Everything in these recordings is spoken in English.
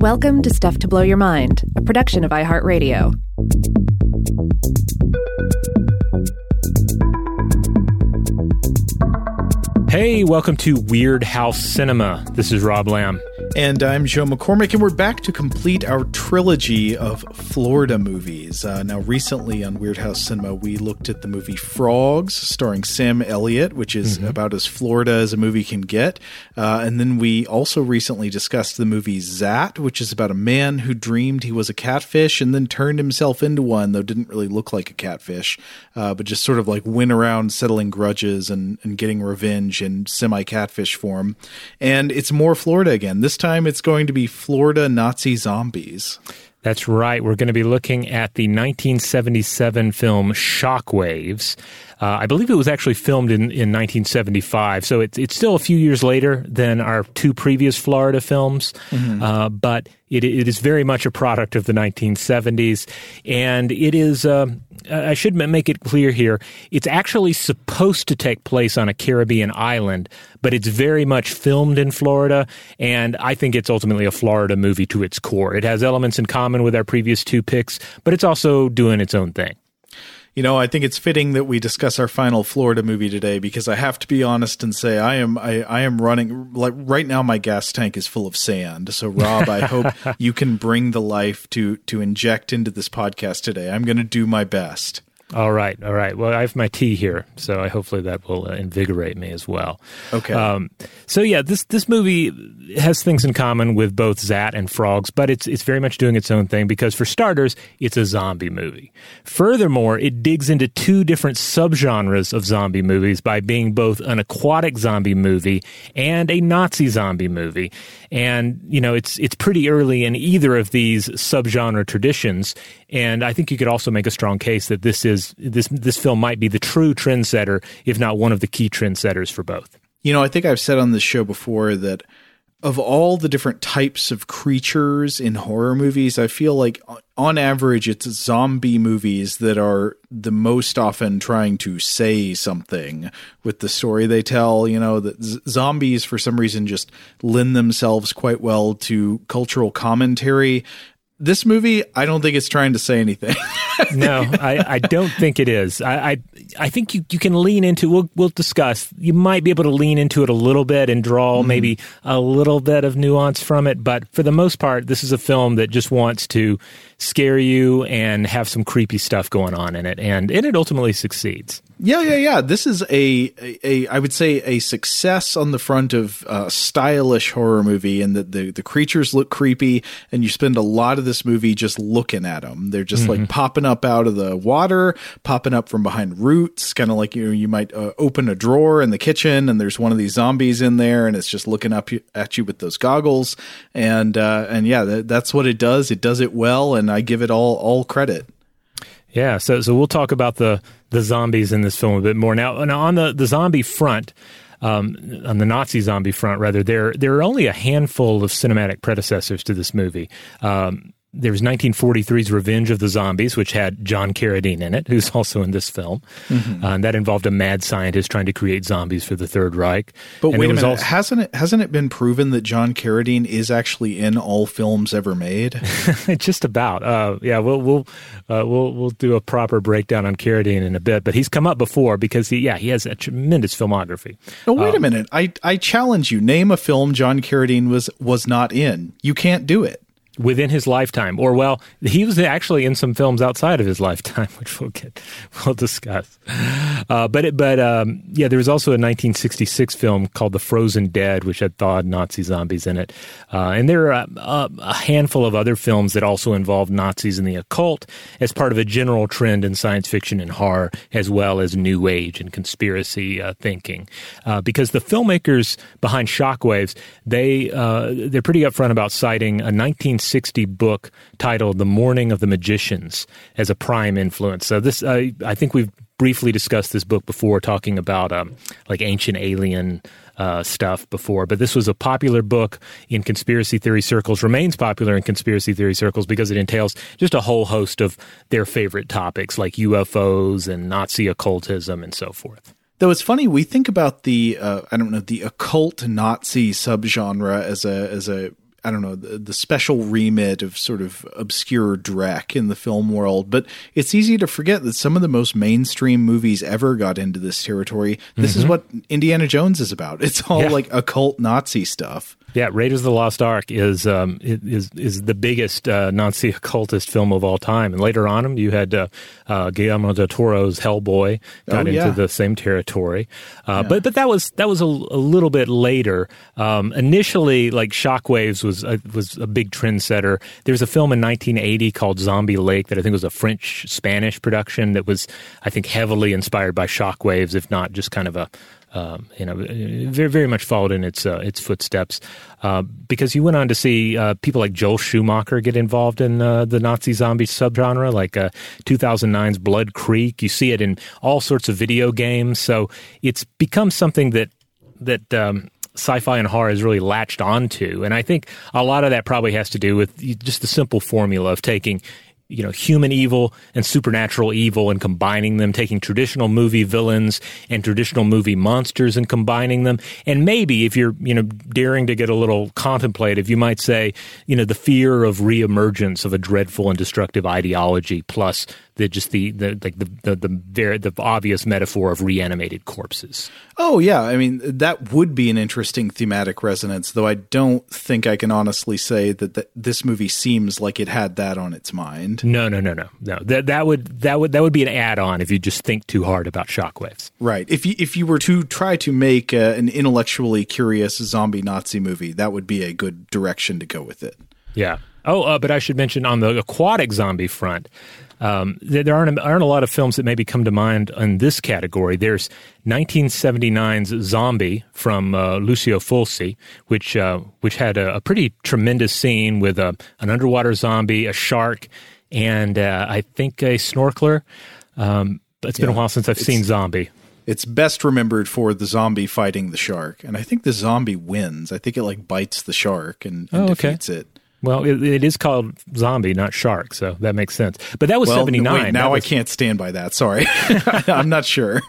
Welcome to Stuff to Blow Your Mind, a production of iHeartRadio. Hey, welcome to Weirdhouse Cinema. This is Rob Lamb. And I'm Joe McCormick, and we're back to complete our trilogy of Florida movies. Uh, now, recently on Weirdhouse Cinema, we looked at the movie Frogs, starring Sam Elliott, which is mm-hmm. about as Florida as a movie can get. Uh, and then we also recently discussed the movie Zaat, which is about a man who dreamed he was a catfish and then turned himself into one, though didn't really look like a catfish, uh, but just sort of like went around settling grudges and, and getting revenge in semi catfish form. And it's more Florida again. This time it's going to be Florida Nazi zombies. That's right. We're going to be looking at the 1977 film Shockwaves. Uh, I believe it was actually filmed in, in 1975, so it's it's still a few years later than our two previous Florida films, mm-hmm. uh, but it, it is very much a product of the 1970s, and it is. Uh, I should make it clear here. It's actually supposed to take place on a Caribbean island, but it's very much filmed in Florida, and I think it's ultimately a Florida movie to its core. It has elements in common with our previous two picks, but it's also doing its own thing. You know, I think it's fitting that we discuss our final Florida movie today because I have to be honest and say I am I, I am running like right now my gas tank is full of sand. So Rob, I hope you can bring the life to to inject into this podcast today. I'm going to do my best. All right, all right. Well, I have my tea here, so I hopefully that will uh, invigorate me as well. Okay. Um, so yeah, this this movie has things in common with both Zaat and Frogs, but it's it's very much doing its own thing because for starters, it's a zombie movie. Furthermore, it digs into two different subgenres of zombie movies by being both an aquatic zombie movie and a Nazi zombie movie. And you know, it's it's pretty early in either of these subgenre traditions, and I think you could also make a strong case that this is is this this film might be the true trendsetter, if not one of the key trendsetters for both. You know, I think I've said on this show before that of all the different types of creatures in horror movies, I feel like on average it's zombie movies that are the most often trying to say something with the story they tell. You know, that z- zombies for some reason just lend themselves quite well to cultural commentary this movie, I don't think it's trying to say anything. no, I, I, don't think it is. I, I, I think you, you can lean into. We'll we'll discuss. You might be able to lean into it a little bit and draw mm-hmm. maybe a little bit of nuance from it. But for the most part, this is a film that just wants to scare you and have some creepy stuff going on in it, and, and it ultimately succeeds. Yeah, yeah, yeah. This is a, a, a I would say a success on the front of a stylish horror movie, and that the the creatures look creepy, and you spend a lot of this movie just looking at them. They're just mm-hmm. like popping up out of the water, popping up from behind roots, kind of like you know, you might uh, open a drawer in the kitchen, and there's one of these zombies in there, and it's just looking up at you with those goggles, and uh, and yeah, that, that's what it does. It does it well, and I give it all all credit. Yeah, so so we'll talk about the the zombies in this film a bit more now. Now on the the zombie front, um, on the Nazi zombie front, rather, there there are only a handful of cinematic predecessors to this movie. Um, there was 1943's Revenge of the Zombies, which had John Carradine in it, who's also in this film. Mm-hmm. Uh, and that involved a mad scientist trying to create zombies for the Third Reich. But and wait a minute, also- hasn't it hasn't it been proven that John Carradine is actually in all films ever made? Just about. Uh, yeah, we'll we'll uh, we'll we'll do a proper breakdown on Carradine in a bit. But he's come up before because he yeah he has a tremendous filmography. No, wait a um, minute. I I challenge you. Name a film John Carradine was was not in. You can't do it within his lifetime, or well, he was actually in some films outside of his lifetime, which we'll get we'll discuss. Uh, but it, but um, yeah, there was also a 1966 film called The Frozen Dead, which had thawed Nazi zombies in it, uh, and there are a, a, handful of other films that also involved Nazis and the occult as part of a general trend in science fiction and horror, as well as New Age and conspiracy uh, thinking. Uh, because the filmmakers behind Shockwaves, they uh, they're pretty upfront about citing a 19 1960 book titled The Morning of the Magicians as a prime influence. So this, uh, I think we've briefly discussed this book before, talking about um, like ancient alien uh, stuff before, but this was a popular book in conspiracy theory circles, remains popular in conspiracy theory circles because it entails just a whole host of their favorite topics like UFOs and Nazi occultism and so forth. Though it's funny, we think about the uh, I don't know the occult Nazi subgenre as a as a I don't know the, the special remit of sort of obscure dreck in the film world, but it's easy to forget that some of the most mainstream movies ever got into this territory. This mm-hmm. is what Indiana Jones is about. It's all yeah. like occult Nazi stuff. Yeah, Raiders of the Lost Ark is um, is is the biggest uh, Nazi occultist film of all time, and later on, you had uh, uh, Guillermo del Toro's Hellboy got oh, yeah. into the same territory, uh, yeah. but but that was that was a, a little bit later. Um, initially, like Shockwaves was a, was a big trendsetter. There was a film in 1980 called Zombie Lake that I think was a French Spanish production that was I think heavily inspired by Shockwaves, if not just kind of a um, you know, very very much followed in its uh, its footsteps. Uh, because you went on to see uh, people like Joel Schumacher get involved in uh, the Nazi zombie subgenre, like 2009's uh, Blood Creek. You see it in all sorts of video games. So it's become something that that. Um, sci-fi and horror has really latched onto and i think a lot of that probably has to do with just the simple formula of taking you know human evil and supernatural evil and combining them taking traditional movie villains and traditional movie monsters and combining them. And maybe if you're you know daring to get a little contemplative you might say you know the fear of reemergence of a dreadful and destructive ideology plus the just the the like the the the, very, the obvious metaphor of reanimated corpses. Oh yeah, I mean that would be an interesting thematic resonance, though I don't think I can honestly say that, that this movie seems like it had that on its mind. No, no, no, no, no. That that would that would that would be an add-on if you just think too hard about shockwaves. Right. If you if you were to try to make uh, an intellectually curious zombie Nazi movie, that would be a good direction to go with it. Yeah. Oh, uh, but I should mention on the aquatic zombie front, um, there aren't, aren't a lot of films that maybe come to mind in this category. There's 1979's Zombie from uh, Lucio Fulci, which uh, which had a, a, pretty tremendous scene with a, an underwater zombie, a shark, and uh, I think a snorkeler. Um, it's been a while since I've seen Zombie. It's best remembered for the zombie fighting the shark, and I think the zombie wins. I think it like bites the shark and, and oh, okay. defeats it. Well, it, it is called zombie, not shark, so that makes sense. But that was well, seventy nine. Now was, I can't stand by that. Sorry, I'm not sure.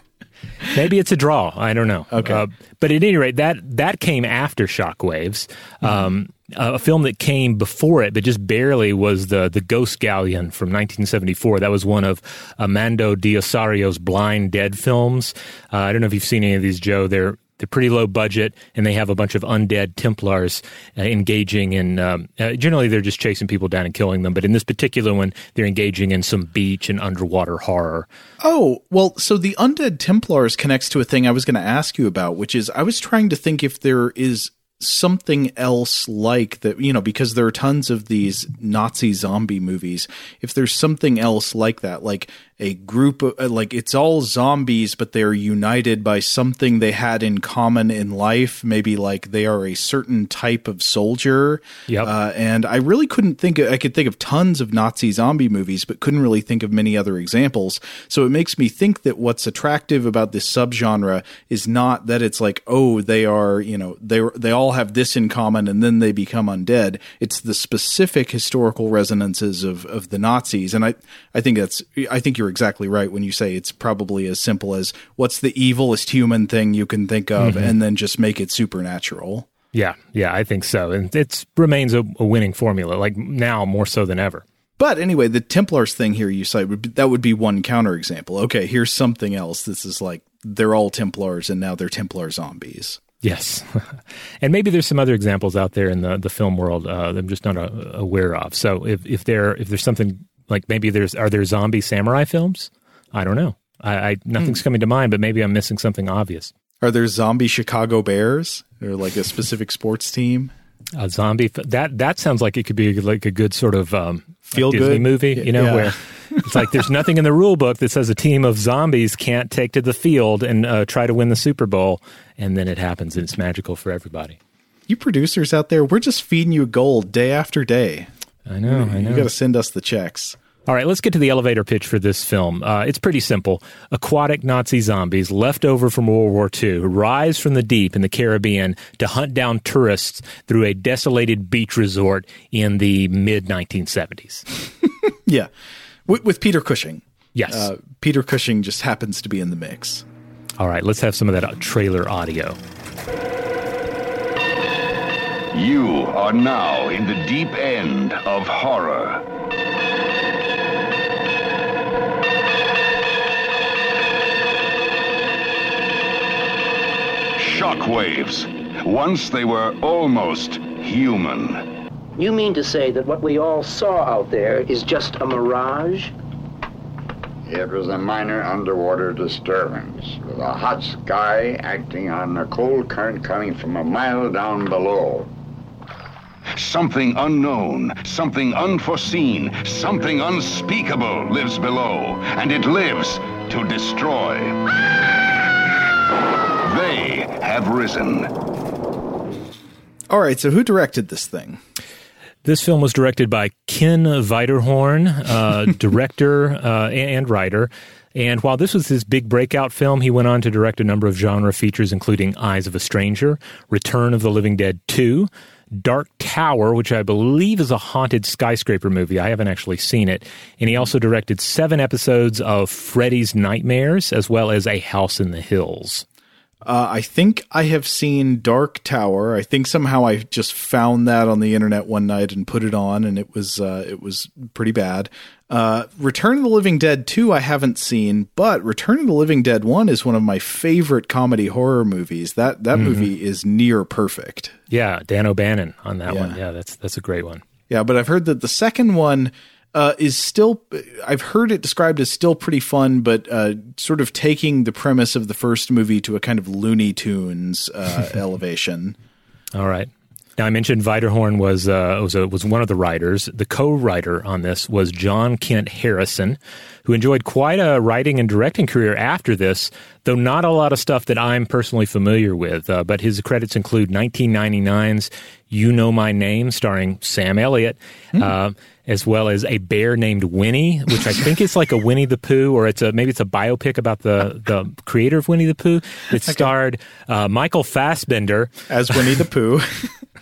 Maybe it's a draw. I don't know. Okay, uh, but at any rate, that that came after Shockwaves. Mm-hmm. Um, a film that came before it, but just barely, was the the Ghost Galleon from 1974. That was one of Amando de Ossorio's Blind Dead films. Uh, I don't know if you've seen any of these, Joe. They're they're pretty low budget, and they have a bunch of undead Templars uh, engaging in. Um, uh, generally, they're just chasing people down and killing them, but in this particular one, they're engaging in some beach and underwater horror. Oh well, so the undead Templars connects to a thing I was going to ask you about, which is I was trying to think if there is something else like that, you know, because there are tons of these Nazi zombie movies. If there's something else like that, like a group of uh, like it's all zombies but they're united by something they had in common in life maybe like they are a certain type of soldier yep. Uh, and i really couldn't think of, i could think of tons of nazi zombie movies but couldn't really think of many other examples so it makes me think that what's attractive about this subgenre is not that it's like oh they are you know they they all have this in common and then they become undead it's the specific historical resonances of of the nazis and i i think that's i think you're you're exactly right when you say it's probably as simple as what's the evilest human thing you can think of, mm-hmm. and then just make it supernatural. Yeah, yeah, I think so, and it remains a, a, winning formula, like now more so than ever. But anyway, the Templars thing here you cite would be, that would be one counterexample. Okay, here's something else. This is like they're all Templars, and now they're Templar zombies. Yes, and maybe there's some other examples out there in the, the film world uh, that I'm just not uh, aware of. So if if there if there's something like maybe there's are there zombie samurai films? I don't know. I, I nothing's hmm. coming to mind, but maybe I'm missing something obvious. Are there zombie Chicago Bears or like a specific sports team? A zombie that that sounds like it could be like a good sort of um, feel Disney good movie, you know, yeah. where it's like there's nothing in the rule book that says a team of zombies can't take to the field and uh, try to win the Super Bowl, and then it happens and it's magical for everybody. You producers out there, we're just feeding you gold day after day. I know. I know. You got to send us the checks. All right, let's get to the elevator pitch for this film. Uh, it's pretty simple. Aquatic Nazi zombies left over from World War II rise from the deep in the Caribbean to hunt down tourists through a desolated beach resort in the mid 1970s. yeah, with, with, Peter Cushing. Yes. Uh, Peter Cushing just happens to be in the mix. All right, let's have some of that trailer audio. You are now in the deep end of horror. Shockwaves. Once they were almost human. You mean to say that what we all saw out there is just a mirage? It was a minor underwater disturbance, with a hot sky acting on a cold current coming from a mile down below. Something unknown, something unforeseen, something unspeakable lives below, and it lives to destroy. They have risen. All right, so who directed this thing? This film was directed by Ken Wiederhorn, uh, director uh, and writer. And while this was his big breakout film, he went on to direct a number of genre features, including Eyes of a Stranger, Return of the Living Dead 2, Dark Tower, which I believe is a haunted skyscraper movie. I haven't actually seen it. And he also directed seven episodes of Freddy's Nightmares, as well as A House in the Hills. Uh, I think I have seen Dark Tower. I think somehow I just found that on the internet one night and put it on, and it was uh, it was pretty bad. Uh, Return of the Living Dead 2 I haven't seen, but Return of the Living Dead 1 is one of my favorite comedy horror movies. That that mm-hmm. movie is near perfect. Yeah, Dan O'Bannon on that yeah. one. Yeah, that's that's a great one. Yeah, but I've heard that the second one uh, is still I've heard it described as still pretty fun, but uh, sort of taking the premise of the first movie to a kind of Looney Tunes uh, elevation. All right. Now I mentioned Wiederhorn was uh, was a, was one of the writers. The co-writer on this was John Kent Harrison, who enjoyed quite a writing and directing career after this, though not a lot of stuff that I'm personally familiar with. Uh, but his credits include 1999's "You Know My Name," starring Sam Elliott. Mm as well as a bear named Winnie, which I think is like a Winnie the Pooh, or it's a maybe it's a biopic about the the creator of Winnie the Pooh. It starred uh, Michael Fassbender as Winnie the Pooh.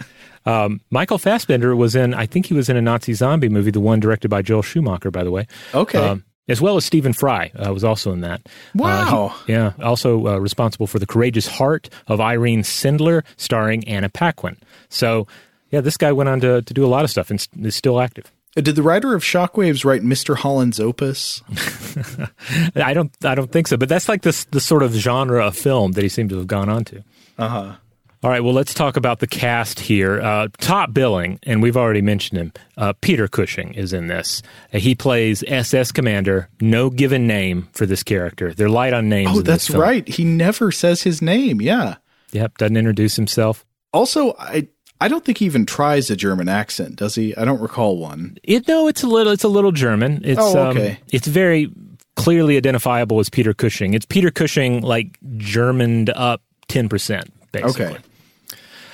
Um, Michael Fassbender was in, I think he was in a Nazi zombie movie, the one directed by Joel Schumacher, by the way. Okay. Um, as well as Stephen Fry uh, was also in that. Wow. Uh, he, yeah. Also uh, responsible for The Courageous Heart of Irena Sendler, starring Anna Paquin. So, yeah, this guy went on to, to do a lot of stuff and is still active. Uh, did the writer of Shockwaves write Mr. Holland's Opus? I don't. I don't think so. But that's like this the sort of genre of film that he seemed to have gone on to. Uh huh. All right. Well, let's talk about the cast here. Uh, top billing, and we've already mentioned him. Uh, Peter Cushing is in this. Uh, he plays SS Commander. No given name for this character. They're light on names. Oh, that's right. He never says his name. Yeah. Yep. Doesn't introduce himself. Also, I I don't think he even tries a German accent, does he? I don't recall one. It no, it's a little it's a little German. It's oh, okay. Um, it's very clearly identifiable as Peter Cushing. It's Peter Cushing like Germaned up ten percent, basically. Okay.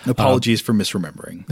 Apologies um, for misremembering.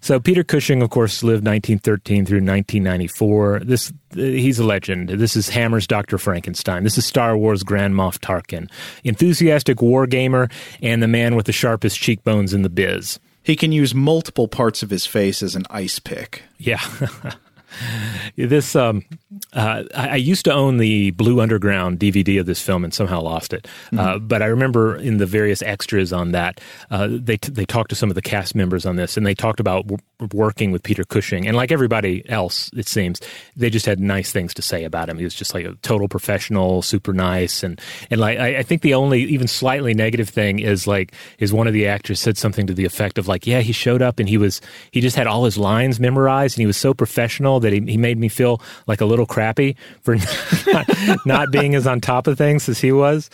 so Peter Cushing, of course, lived 1913 through 1994. This he's a legend. This is Hammer's Doctor Frankenstein. This is Star Wars Grand Moff Tarkin, enthusiastic war gamer, and the man with the sharpest cheekbones in the biz. He can use multiple parts of his face as an ice pick. Yeah. this um, uh, I, I, used to own the Blue Underground DVD of this film and somehow lost it. Uh, mm-hmm. Uh, but I remember in the various extras on that, uh, they t- they talked to some of the cast members on this, and they talked about w- working with Peter Cushing. And like everybody else, it seems they just had nice things to say about him. He was just like a total professional, super nice, and and like I, I think the only even slightly negative thing is like is one of the actors said something to the effect of like, yeah, he showed up and he was he just had all his lines memorized and he was so professional that he, he made me feel like a little crappy for not, not being as on top of things as he was.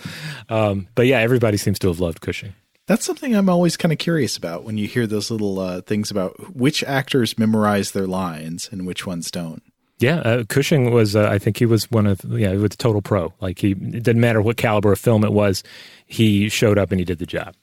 Um, but yeah, everybody seems to have loved Cushing. That's something I'm always kind of curious about when you hear those little uh, things about which actors memorize their lines and which ones don't. Yeah, uh, Cushing was. Uh, I think he was one of. Yeah, he was a total pro. Like he, it didn't matter what caliber of film it was, he showed up and he did the job.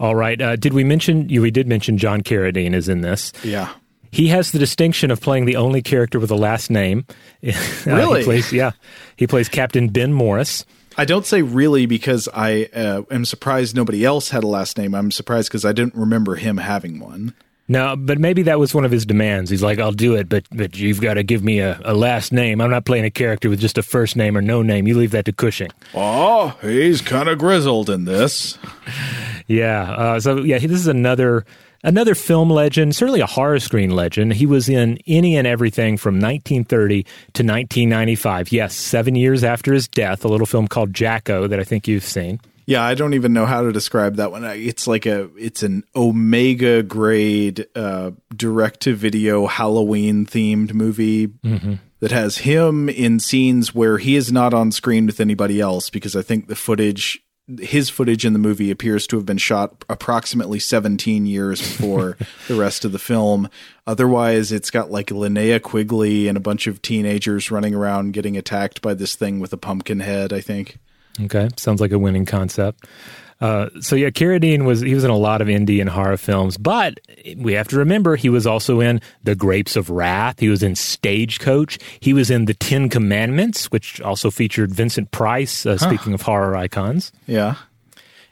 All right. Uh, did we mention? You, we did mention John Carradine is in this. Yeah. He has the distinction of playing the only character with a last name. Really? uh, he plays, yeah. He plays Captain Ben Morris. I don't say really because I uh, am surprised nobody else had a last name. I'm surprised because I didn't remember him having one. No, but maybe that was one of his demands. He's like, I'll do it, but but you've got to give me a, a last name. I'm not playing a character with just a first name or no name. You leave that to Cushing. Oh, he's kind of grizzled in this. yeah. Uh, so yeah, this is another another film legend, certainly a horror screen legend. He was in any and everything from 1930 to 1995. Yes, seven years after his death, a little film called Jack-O that I think you've seen. Yeah, I don't even know how to describe that one. It's like a it's an omega grade uh, direct to video Halloween themed movie Mm-hmm. that has him in scenes where he is not on screen with anybody else because I think the footage his footage in the movie appears to have been shot approximately 17 years before the rest of the film. Otherwise, it's got like Linnea Quigley and a bunch of teenagers running around getting attacked by this thing with a pumpkin head, I think. Okay, sounds like a winning concept. Uh, so yeah, Carradine was he was in a lot of indie and horror films, but we have to remember he was also in The Grapes of Wrath. He was in Stagecoach. He was in The Ten Commandments, which also featured Vincent Price. Uh, Speaking of horror icons, Yeah.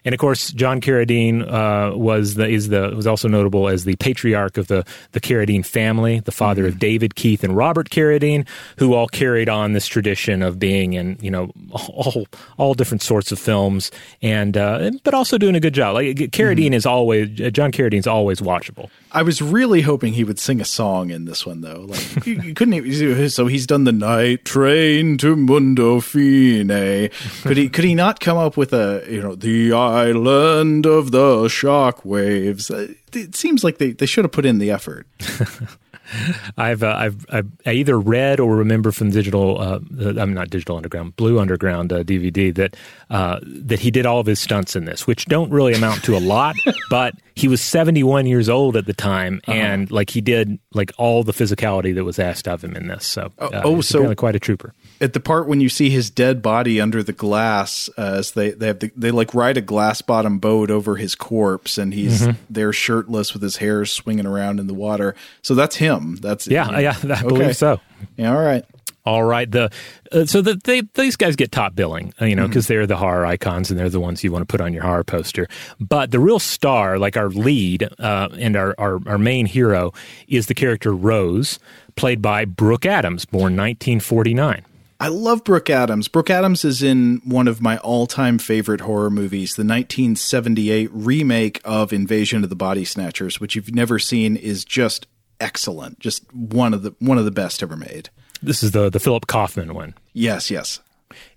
And of course, John Carradine uh, was the is the was also notable as the patriarch of the the Carradine family, the father of David, Keith, and Robert Carradine, who all carried on this tradition of being in you know all all different sorts of films, and uh, but also doing a good job. Like Carradine is always John Carradine's always watchable. I was really hoping he would sing a song in this one, though. Like you, you couldn't. Even, so he's done the night train to Mundo Fine. Could he? Could he not come up with a you know the island of the shock waves? Uh, It seems like they, they should have put in the effort. I've, uh, I've I've I either read or remember from digital uh, I'm not digital underground blue underground uh, DVD that uh, that he did all of his stunts in this which don't really amount to a lot but he was 71 years old at the time and like he did like all the physicality that was asked of him in this so uh, oh, he's so- quite a trooper At the part when you see his dead body under the glass, uh, as they they have the, they like ride a glass bottom boat over his corpse, and he's there shirtless with his hair swinging around in the water. So that's him. That's yeah yeah I Okay. believe so Yeah, all right. All right. The uh, so that they these guys get top billing, uh, you know, because they're the horror icons and they're the ones you want to put on your horror poster. But the real star, like our lead uh, and our, our our main hero, is the character Rose, played by Brooke Adams, born 1949. I love Brooke Adams. Brooke Adams is in one of my all-time favorite horror movies, the 1978 remake of Invasion of the Body Snatchers, which you've never seen is just excellent. Just one of the one of the best ever made. This is the the Philip Kaufman one. Yes, yes.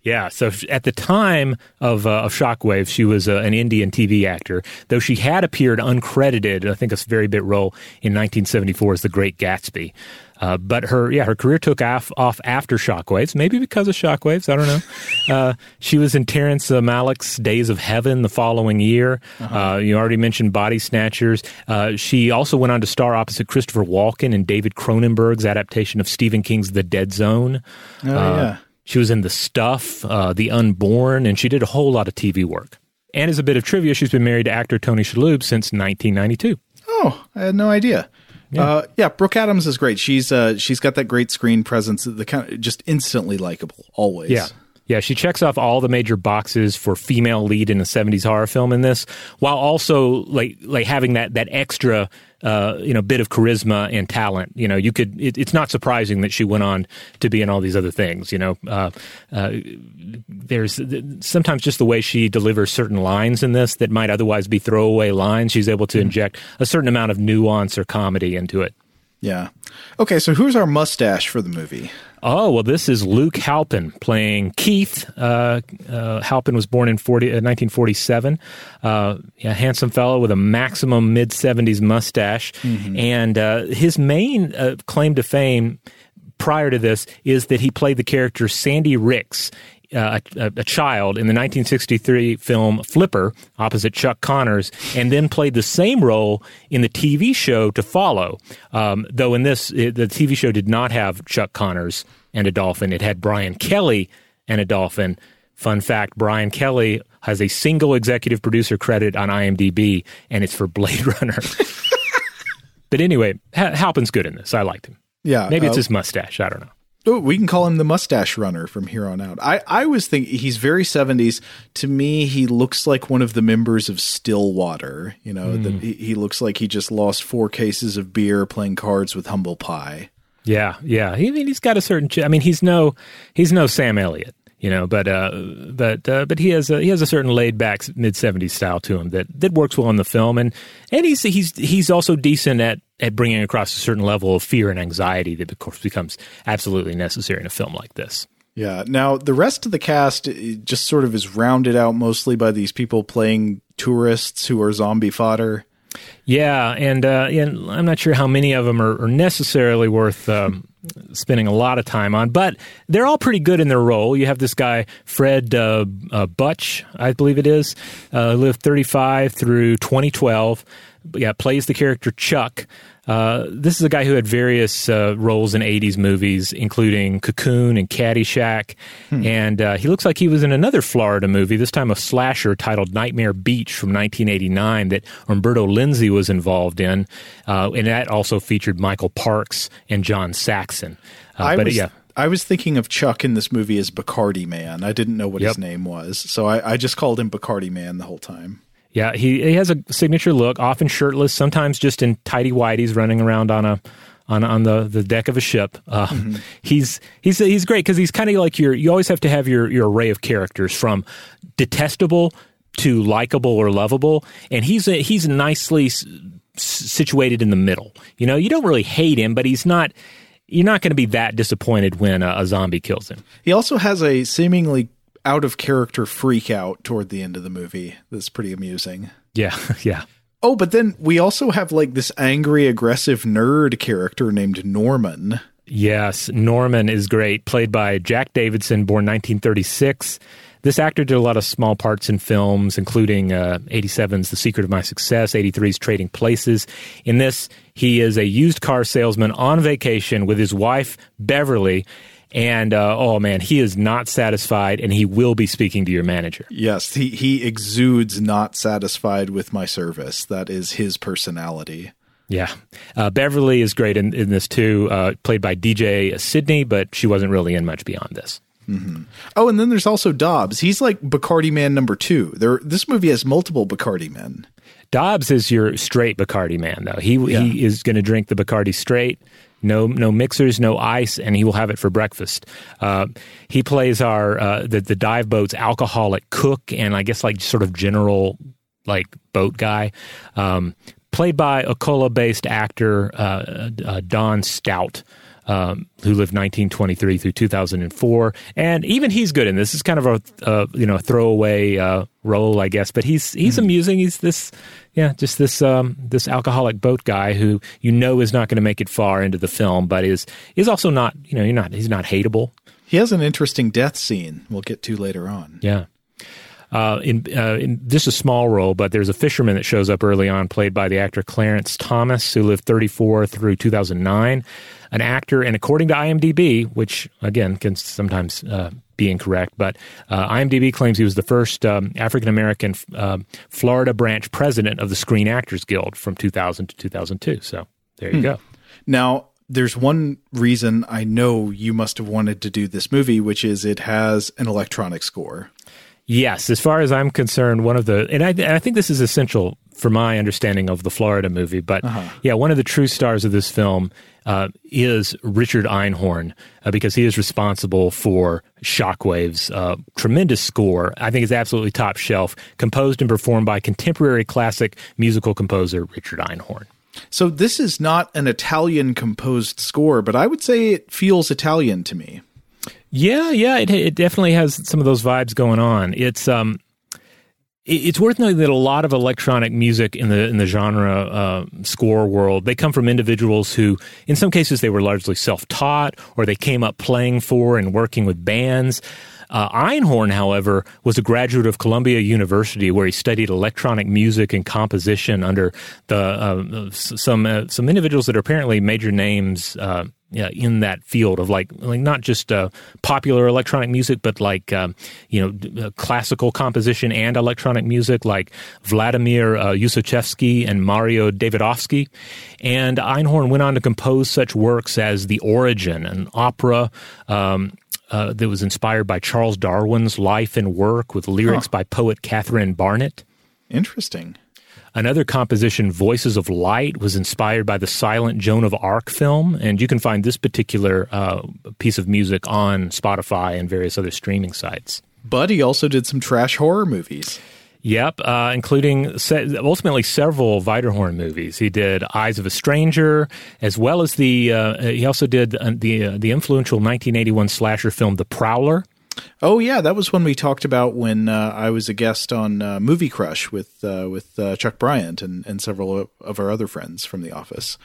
Yeah, so at the time of, uh, of Shockwave, she was uh, an Indian TV actor, though she had appeared uncredited, I think a very bit role in 1974 as The Great Gatsby. Uh, but her, yeah, her career took off, off after Shockwaves, maybe because of Shockwaves, I don't know. uh, she was in Terrence uh, Malick's Days of Heaven the following year. uh you already mentioned Body Snatchers. Uh, she also went on to star opposite Christopher Walken in David Cronenberg's adaptation of Stephen King's The Dead Zone. Oh Uh, yeah. She was in The Stuff, uh, The Unborn, and she did a whole lot of TV work. And as a bit of trivia, she's been married to actor Tony Shalhoub since 1992. Oh, I had no idea. Yeah. Uh, yeah, Brooke Adams is great. She's uh, she's got that great screen presence, the kind of just instantly likable, always. Yeah. Yeah, she checks off all the major boxes for female lead in a 70s horror film in this, while also like like having that that extra uh, you know bit of charisma and talent. You know, you could it, it's not surprising that she went on to be in all these other things. You know, uh, uh, there's sometimes just the way she delivers certain lines in this that might otherwise be throwaway lines. She's able to inject a certain amount of nuance or comedy into it. Yeah. Okay, so who's our mustache for the movie? Oh, well, this is Luke Halpin playing Keith. Uh, uh, Halpin was born in 40, uh, 1947. Uh, a handsome fellow with a maximum mid 70s mustache. And uh, his main uh, claim to fame prior to this is that he played the character Sandy Ricks. Uh, a, a child in the 1963 film Flipper opposite Chuck Connors, and then played the same role in the TV show to follow. Um, though in this, it, the TV show did not have Chuck Connors and a dolphin; it had Brian Kelly and a dolphin. Fun fact: Brian Kelly has a single executive producer credit on IMDb, and it's for Blade Runner. but anyway, ha- Halpin's good in this. I liked him. Yeah. Maybe it's uh, his mustache. I don't know. Oh, we can call him the mustache runner from here on out. I, I was thinking he's very 70s. To me, he looks like one of the members of Stillwater. You know, Hmm. that he, he looks like he just lost four cases of beer playing cards with humble pie. Yeah, yeah. He, I mean, he's got a certain. ch- I mean, he's no, he's no Sam Elliott. You know. But uh, but uh, but he has a, he has a certain laid back mid '70s style to him that that works well in the film, and and he's he's he's also decent at at bringing across a certain level of fear and anxiety that of course becomes absolutely necessary in a film like this. Yeah. Now the rest of the cast just sort of is rounded out mostly by these people playing tourists who are zombie fodder. Yeah, and uh, and I'm not sure how many of them are, are necessarily worth um, spending a lot of time on, but they're all pretty good in their role. You have this guy Fred uh, uh, Butch, I believe it is, uh, lived 35 through 2012. Yeah, plays the character Chuck. Uh, this is a guy who had various uh, roles in 80s movies, including Cocoon and Caddyshack. Hmm. And uh, he looks like he was in another Florida movie, this time a slasher titled Nightmare Beach from 1989 that Umberto Lenzi was involved in. Uh, and that also featured Michael Parks and John Saxon. Uh, I but was, yeah. I was thinking of Chuck in this movie as Bacardi Man. I didn't know what yep. his name was. So I, I just called him Bacardi Man the whole time. Yeah, he he has a signature look, often shirtless, sometimes just in tidy whities, running around on a on on the, the deck of a ship. Uh, mm-hmm. He's he's he's great because he's kind of like your. You always have to have your your array of characters from detestable to likable or lovable, and he's a, he's nicely s- situated in the middle. You know, you don't really hate him, but he's not. You're not going to be that disappointed when a, a zombie kills him. He also has a seemingly out of character freak out toward the end of the movie that's pretty amusing. Yeah, yeah. Oh, but then we also have like this angry, aggressive nerd character named Norman. Yes, Norman is great, played by Jack Davidson, born 1936. This actor did a lot of small parts in films, including uh, 87's The Secret of My Success, 83's Trading Places. In this, he is a used car salesman on vacation with his wife, Beverly, and uh, oh man, he is not satisfied, and he will be speaking to your manager. Yes, he he exudes not satisfied with my service. That is his personality. Yeah, uh, Beverly is great in, in this too, uh, played by DJ Sidney, but she wasn't really in much beyond this. Mm-hmm. Oh, and then there's also Dobbs. He's like Bacardi Man number two. There, this movie has multiple Bacardi men. Dobbs is your straight Bacardi man, though. He yeah. he is going to drink the Bacardi straight no no mixers, no ice, and he will have it for breakfast. Uh, he plays our uh, the the dive boat's alcoholic cook, and I guess like sort of general like boat guy, um, played by Ocala based actor uh, uh, Don Stout um, who lived 1923 through 2004, and even he's good in this. It's kind of a, you know throwaway uh, role, I guess, but he's he's mm amusing. He's this yeah, just this um, this alcoholic boat guy who you know is not going to make it far into the film, but is is also not you know you're not he's not hateable. He has an interesting death scene. We'll get to later on. Yeah. Uh, in, uh, in this is a small role, but there's a fisherman that shows up early on, played by the actor Clarence Thomas, who lived 34 through 2009 an actor, and according to IMDb, which again can sometimes uh, be incorrect, but uh, IMDb claims he was the first um, African American uh, Florida branch president of the Screen Actors Guild from 2000 to 2002. So there you hmm. go. Now, there's one reason I know you must have wanted to do this movie, which is it has an electronic score. Yes, as far as I'm concerned, one of the and I, I think this is essential for my understanding of the Florida movie. But uh-huh. yeah, one of the true stars of this film uh, is Richard Einhorn uh, because he is responsible for Shockwave's uh, tremendous score. I think it's absolutely top shelf, composed and performed by contemporary classic musical composer Richard Einhorn. So this is not an Italian composed score, but I would say it feels Italian to me. Yeah, yeah, it, it definitely has some of those vibes going on. It's um, it's worth noting that a lot of electronic music in the in the genre uh, score world they come from individuals who, in some cases, they were largely self taught or they came up playing for and working with bands. Uh, Einhorn, however, was a graduate of Columbia University, where he studied electronic music and composition under the uh, some uh, some individuals that are apparently major names uh, in that field of like like not just uh, popular electronic music, but like um, you know uh, classical composition and electronic music, like Vladimir uh, and Mario Davidovsky. And Einhorn went on to compose such works as The Origin, an opera. Um, uh, that was inspired by Charles Darwin's life and work with lyrics huh. by poet Catherine Barnett. Interesting. Another composition, Voices of Light, was inspired by the silent Joan of Arc film, and you can find this particular uh, piece of music on Spotify and various other streaming sites. But he also did some trash horror movies. Yep, uh, including se- ultimately several Wiederhorn movies. He did Eyes of a Stranger, as well as the. Uh, he also did uh, the uh, the influential 1981 slasher film The Prowler. Oh yeah, that was one we talked about when uh, I was a guest on uh, Movie Crush with uh, with uh, Chuck Bryant and, and several of our other friends from the office.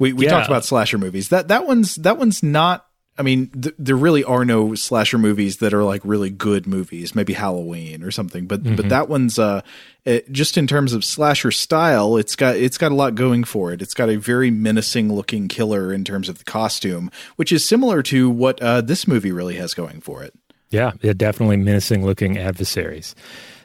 We we Yeah. talked about slasher movies. That that one's that one's not. I mean, th- there really are no slasher movies that are like really good movies. Maybe Halloween or something, but but that one's uh, it, just in terms of slasher style, it's got it's got a lot going for it. It's got a very menacing looking killer in terms of the costume, which is similar to what uh, this movie really has going for it. Yeah, yeah, definitely menacing looking adversaries.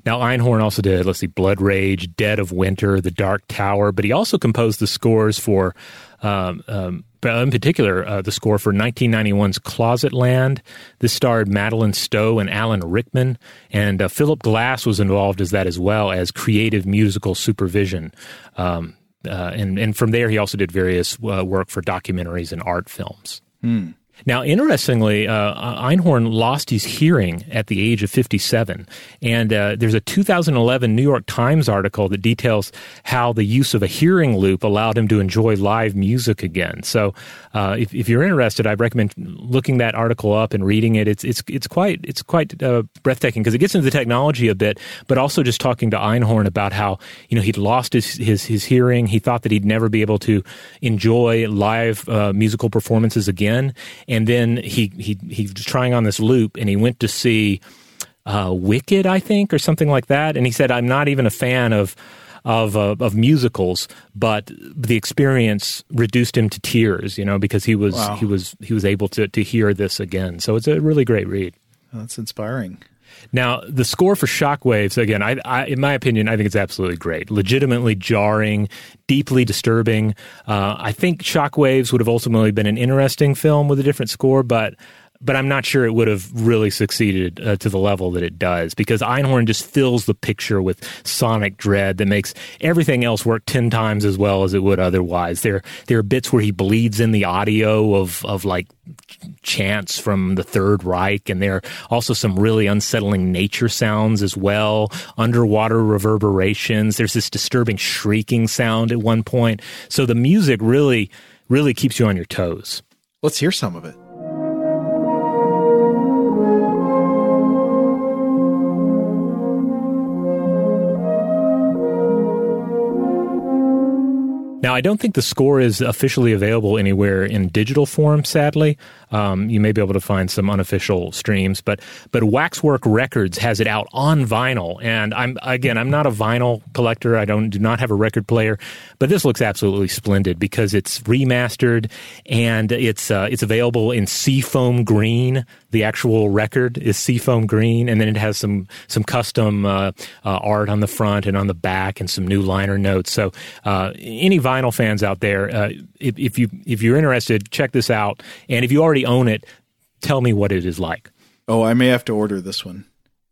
Now, Einhorn also did, let's see, Blood Rage, Dead of Winter, The Dark Tower, but he also composed the scores for, um, um, but in particular, uh, the score for 1991's Closet Land. This starred Madeleine Stowe and Alan Rickman, and uh, Philip Glass was involved as that as well as creative musical supervision. Um, uh, and, and from there, he also did various uh, work for documentaries and art films. Now, interestingly, uh, Einhorn lost his hearing at the age of 57. And uh, there's a 2011 New York Times article that details how the use of a hearing loop allowed him to enjoy live music again. So, uh, if, if you're interested, I recommend looking that article up and reading it. It's it's it's quite it's quite uh, breathtaking because it gets into the technology a bit, but also just talking to Einhorn about how you know he'd lost his his, his hearing. He thought that he'd never be able to enjoy live uh, musical performances again, and then he he he was trying on this loop, and he went to see uh, Wicked, I think, or something like that. And he said, "I'm not even a fan of." Of, uh, of musicals, but the experience reduced him to tears, you know, because he was Wow. he was he was able to to hear this again. So it's a really great read. That's inspiring. Now, the score for Shockwaves, again, I, I, in my opinion, I think it's absolutely great. Legitimately jarring, deeply disturbing. Uh, I think Shockwaves would have ultimately been an interesting film with a different score, but but I'm not sure it would have really succeeded uh, to the level that it does because Einhorn just fills the picture with sonic dread that makes everything else work ten times as well as it would otherwise. There there are bits where he bleeds in the audio of of like chants from the Third Reich, and there are also some really unsettling nature sounds as well, underwater reverberations. There's this disturbing shrieking sound at one point. So the music really, really keeps you on your toes. Let's hear some of it. Now, I don't think the score is officially available anywhere in digital form, sadly. Um, you may be able to find some unofficial streams, but but Waxwork Records has it out on vinyl. And I'm again, I'm not a vinyl collector. I don't do not have a record player, but this looks absolutely splendid because it's remastered and it's uh, it's available in seafoam green. The actual record is seafoam green, and then it has some some custom uh, uh, art on the front and on the back, and some new liner notes. So, uh, any vinyl fans out there, uh, if, if you if you're interested, check this out. And if you already own it, tell me what it is like. Oh, I may have to order this one.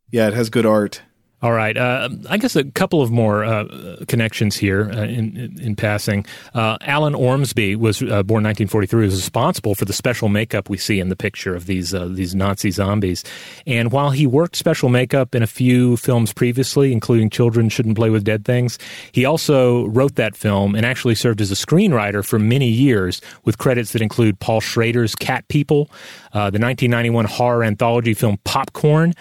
Yeah, it has good art. All right. Uh, I guess a couple of more uh, connections here uh, in, in, in passing. Uh, Alan Ormsby was uh, born 1943. He was responsible for the special makeup we see in the picture of these uh, these Nazi zombies. And while he worked special makeup in a few films previously, including Children Shouldn't Play with Dead Things, he also wrote that film and actually served as a screenwriter for many years, with credits that include Paul Schrader's Cat People, the 1991 horror anthology film Popcorn,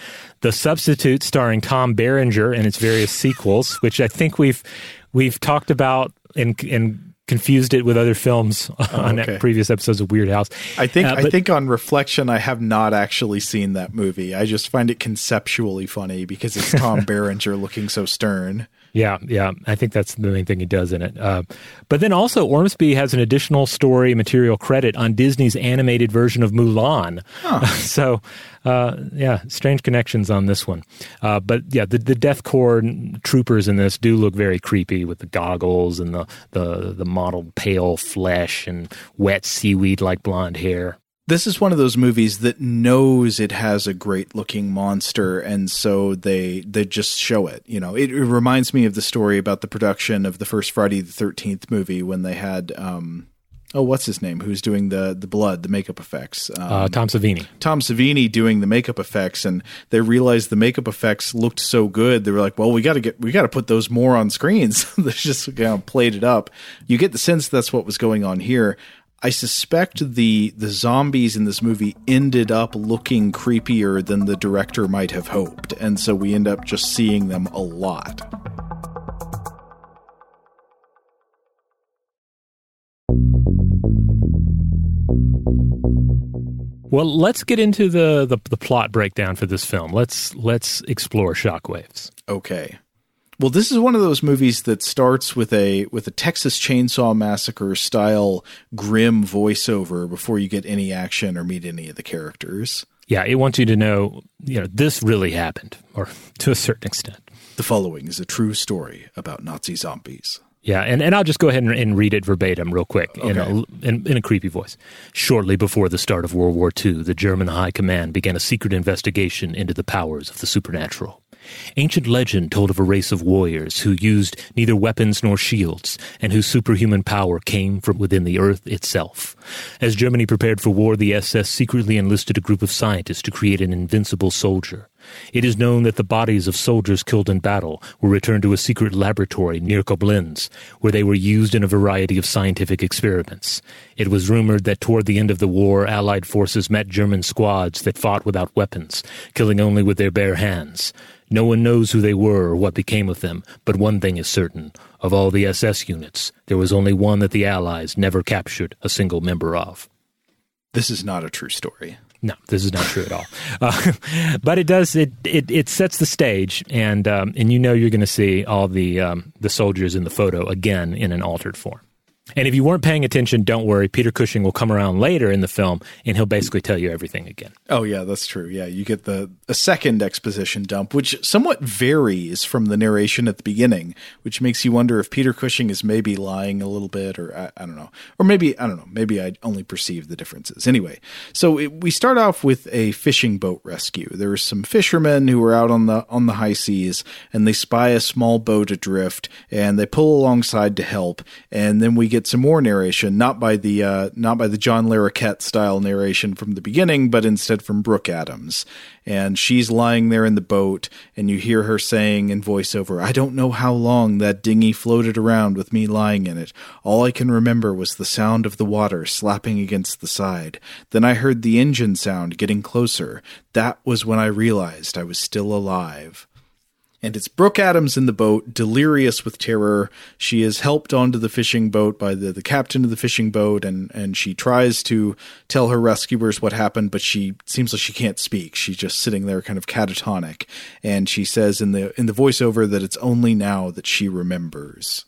The Substitute, starring Tom Berenger and its various sequels, which I think we've we've talked about and and confused it with other films on okay. previous episodes of Weird House. I think Uh, I think on reflection, I have not actually seen that movie. I just find it conceptually funny because it's Tom Berenger looking so stern. Yeah, yeah. I think that's the main thing he does in it. Uh, but then also, Ormsby has an additional story material credit on Disney's animated version of Mulan. so, uh, yeah, strange connections on this one. Uh, but yeah, the, the Death Corps troopers in this do look very creepy with the goggles and the, the, the mottled pale flesh and wet seaweed like blonde hair. this is one of those movies that knows it has a great looking monster and so they they just show it you know it, it, reminds me of the story about the production of the first friday the 13th movie when they had um oh what's his name? Who's doing the the blood the makeup effects? Um, uh, tom savini. Tom savini doing the makeup effects and they realized the makeup effects looked so good. They were like well we got to get we got to put those more on screens they just kind of played it up. You get the sense that's what was going on here. I suspect the the zombies in this movie ended up looking creepier than the director might have hoped, and so we end up just seeing them a lot. Well, let's get into the, the, the plot breakdown for this film. Let's let's explore shockwaves. Okay. Well, this is one of those movies that starts with a with a Texas Chainsaw Massacre style grim voiceover before you get any action or meet any of the characters. Yeah, it wants you to know, you know, this really happened, or to a certain extent. The following is a true story about Nazi zombies. Yeah, and, and I'll just go ahead and, and read it verbatim real quick okay. in, a, in, in a creepy voice. Shortly before the start of World War II, the German High Command began a secret investigation into the powers of the supernatural. Ancient legend told of a race of warriors who used neither weapons nor shields, and whose superhuman power came from within the earth itself. As Germany prepared for war, the SS secretly enlisted a group of scientists to create an invincible soldier. It is known that the bodies of soldiers killed in battle were returned to a secret laboratory near Koblenz, where they were used in a variety of scientific experiments. It was rumored that toward the end of the war, Allied forces met German squads that fought without weapons, killing only with their bare hands. No one knows who they were or what became of them, but one thing is certain. Of all the SS units, there was only one that the Allies never captured a single member of. This is not a true story. No, this is not true at all. Uh, but it does it, it it sets the stage, and um, and you know you're going to see all the um, the soldiers in the photo again in an altered form. And if you weren't paying attention, don't worry. Peter Cushing will come around later in the film and he'll basically tell you everything again. Oh yeah, that's true. Yeah, you get the a second exposition dump, which somewhat varies from the narration at the beginning, which makes you wonder if Peter Cushing is maybe lying a little bit, or I, I don't know, or maybe I don't know, maybe I only perceive the differences. Anyway, so it, we start off with a fishing boat rescue. There are some fishermen who are out on the on the high seas, and they spy a small boat adrift, and they pull alongside to help, and then we get some more narration, not by the uh, not by the John Larroquette style narration from the beginning, but instead from Brooke Adams. And she's lying there in the boat, and you hear her saying in voiceover, "I don't know how long that dinghy floated around with me lying in it. All I can remember was the sound of the water slapping against the side. Then I heard the engine sound getting closer. That was when I realized I was still alive." And it's Brooke Adams in the boat, delirious with terror. She is helped onto the fishing boat by the, the captain of the fishing boat, and, and she tries to tell her rescuers what happened, but she seems like she can't speak. She's just sitting there, kind of catatonic, and she says in the in the voiceover that it's only now that she remembers.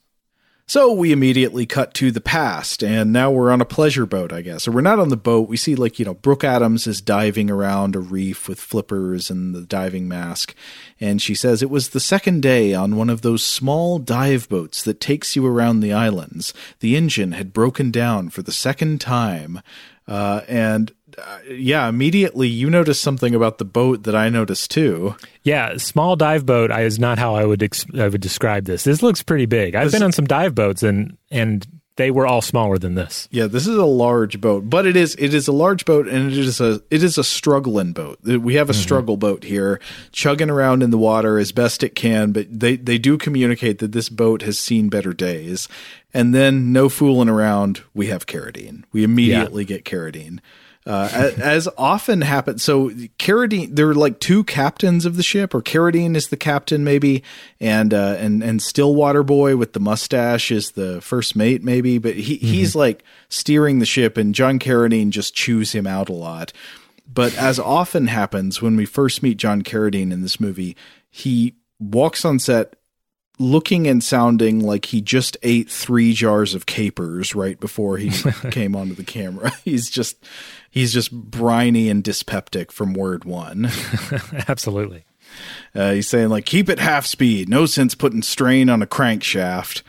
So we immediately cut to the past, and now we're on a pleasure boat, I guess. Or we're not on the boat. We see, like, you know, Brooke Adams is diving around a reef with flippers and the diving mask. And she says it was the second day on one of those small dive boats that takes you around the islands. The engine had broken down for the second time. Uh, and uh, yeah, immediately you notice something about the boat that I noticed too. Yeah, small dive boat is not how I would ex- I would describe this. This looks pretty big. I've this, been on some dive boats and and they were all smaller than this. Yeah, this is a large boat, but it is it is a large boat and it is a it is a struggling boat. We have a mm-hmm. struggle boat here, chugging around in the water as best it can, but they they do communicate that this boat has seen better days. And then no fooling around, we have Carradine. We immediately yeah. get Carradine. Uh, as, as, often happens, so Carradine, there are like two captains of the ship, or Carradine is the captain, maybe, and uh, and and Stillwater Boy with the mustache is the first mate, maybe, but he mm-hmm. he's like steering the ship, and John Carradine just chews him out a lot. But as often happens when we first meet John Carradine in this movie, he walks on set looking and sounding like he just ate three jars of capers right before he came onto the camera. He's just he's just briny and dyspeptic from word one. Absolutely. Uh, he's saying like, keep it half speed. No sense putting strain on a crankshaft.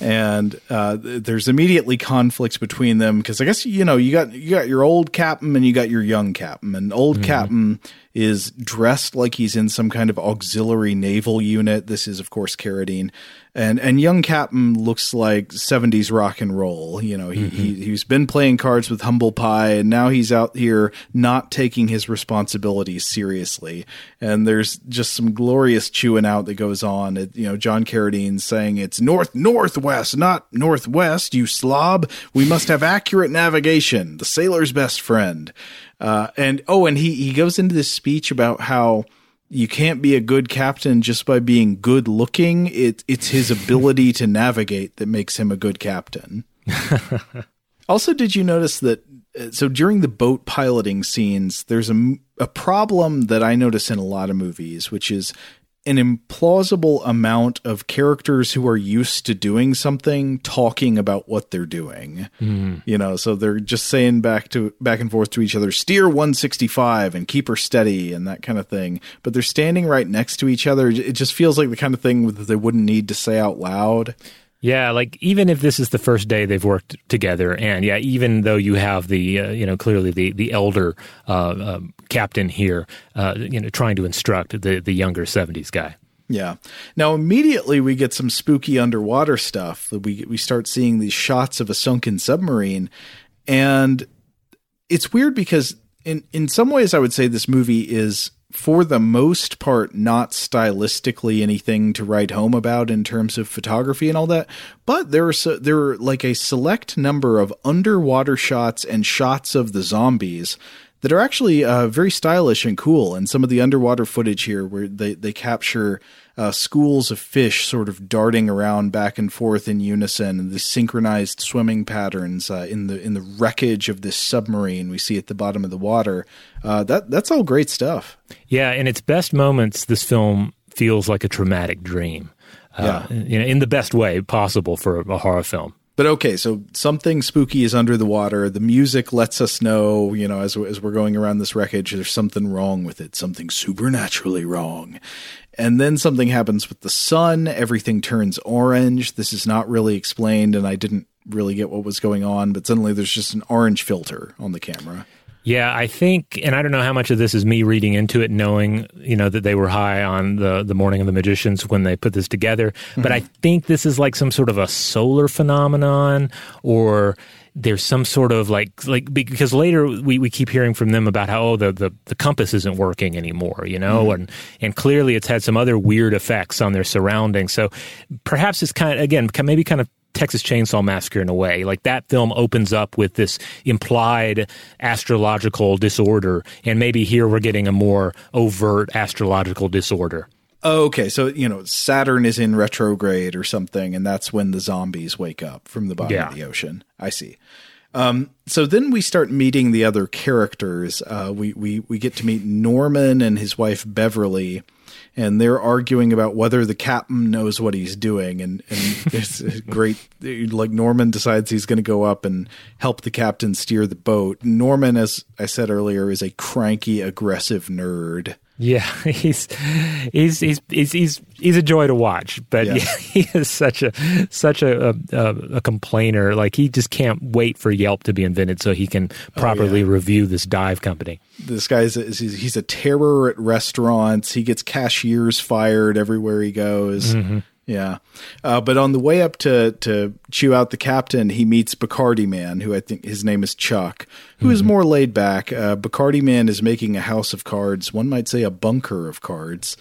And uh, there's immediately conflicts between them because I guess you know you got you got your old captain and you got your young captain. And old captain is dressed like he's in some kind of auxiliary naval unit. This is, of course, Carradine. And and young Captain looks like 70s rock and roll. You know, he, he, he's been playing cards with Humble Pie, and now he's out here not taking his responsibilities seriously. And there's just some glorious chewing out that goes on. It, you know, John Carradine saying it's north northwest, not northwest, you slob. We must have accurate navigation, the sailor's best friend. Uh, and oh, and he he goes into this speech about how you can't be a good captain just by being good looking. It it's his ability to navigate that makes him a good captain. also, did you notice that? uh, So during the boat piloting scenes, there's a, a problem that I notice in a lot of movies, which is an implausible amount of characters who are used to doing something talking about what they're doing. You know, so they're just saying back to back and forth to each other, steer 165 and keep her steady and that kind of thing. But they're standing right next to each other. It just feels like the kind of thing that they wouldn't need to say out loud. Yeah, like even if this is the first day they've worked together, and yeah, even though you have the uh, you know clearly the the elder uh, um, captain here, uh, you know, trying to instruct the the younger seventies guy. Yeah. Now immediately we get some spooky underwater stuff. We we start seeing these shots of a sunken submarine, and it's weird because in in some ways I would say this movie is for the most part not stylistically anything to write home about in terms of photography and all that but there are so, there are like a select number of underwater shots and shots of the zombies that are actually uh, very stylish and cool. And some of the underwater footage here, where they they capture uh, schools of fish sort of darting around back and forth in unison, and the synchronized swimming patterns uh, in the in the wreckage of this submarine we see at the bottom of the water. Uh, that that's all great stuff. Yeah, in its best moments, this film feels like a traumatic dream. Uh, you know, in the best way possible for a horror film. But okay, so something spooky is under the water. The music lets us know, you know, as as we're going around this wreckage, there's something wrong with it, something supernaturally wrong. And then something happens with the sun. Everything turns orange. This is not really explained, and I didn't really get what was going on. But suddenly, there's just an orange filter on the camera. Yeah, I think, and I don't know how much of this is me reading into it, knowing you know that they were high on the the Morning of the Magicians when they put this together. But mm-hmm. I think this is like some sort of a solar phenomenon, or there's some sort of like like because later we, we keep hearing from them about how oh, the, the the compass isn't working anymore, you know, mm-hmm. and and clearly it's had some other weird effects on their surroundings. So perhaps it's kind of again maybe kind of Texas Chainsaw Massacre in a way. Like that film opens up with this implied astrological disorder, and maybe here we're getting a more overt astrological disorder. Oh, okay, so you know Saturn is in retrograde or something, and that's when the zombies wake up from the bottom Yeah. of the ocean. I see. Um, so then we start meeting the other characters. Uh, we we we get to meet Norman and his wife Beverly, and they're arguing about whether the captain knows what he's doing. And and it's great. Like Norman decides he's going to go up and help the captain steer the boat. Norman, as I said earlier, is a cranky, aggressive nerd. Yeah, he's he's he's he's he's, he's a joy to watch, but Yeah. yeah. he is such a such a, a a complainer. Like he just can't wait for Yelp to be invented so he can oh, properly review this dive company. this guy's is he's, he's a terror at restaurants. He gets cashiers fired everywhere he goes. Mm-hmm. Yeah, uh, but on the way up to to chew out the captain, he meets Bacardi Man, who I think his name is Chuck, who is more laid back. Uh, Bacardi Man is making a house of cards, one might say a bunker of cards,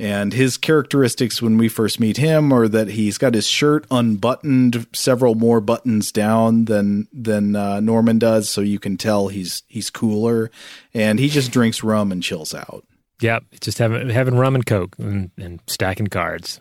and his characteristics when we first meet him are that he's got his shirt unbuttoned, several more buttons down than than uh, Norman does, so you can tell he's he's cooler, and he just drinks rum and chills out. Yep, just having having rum and coke and, and stacking cards.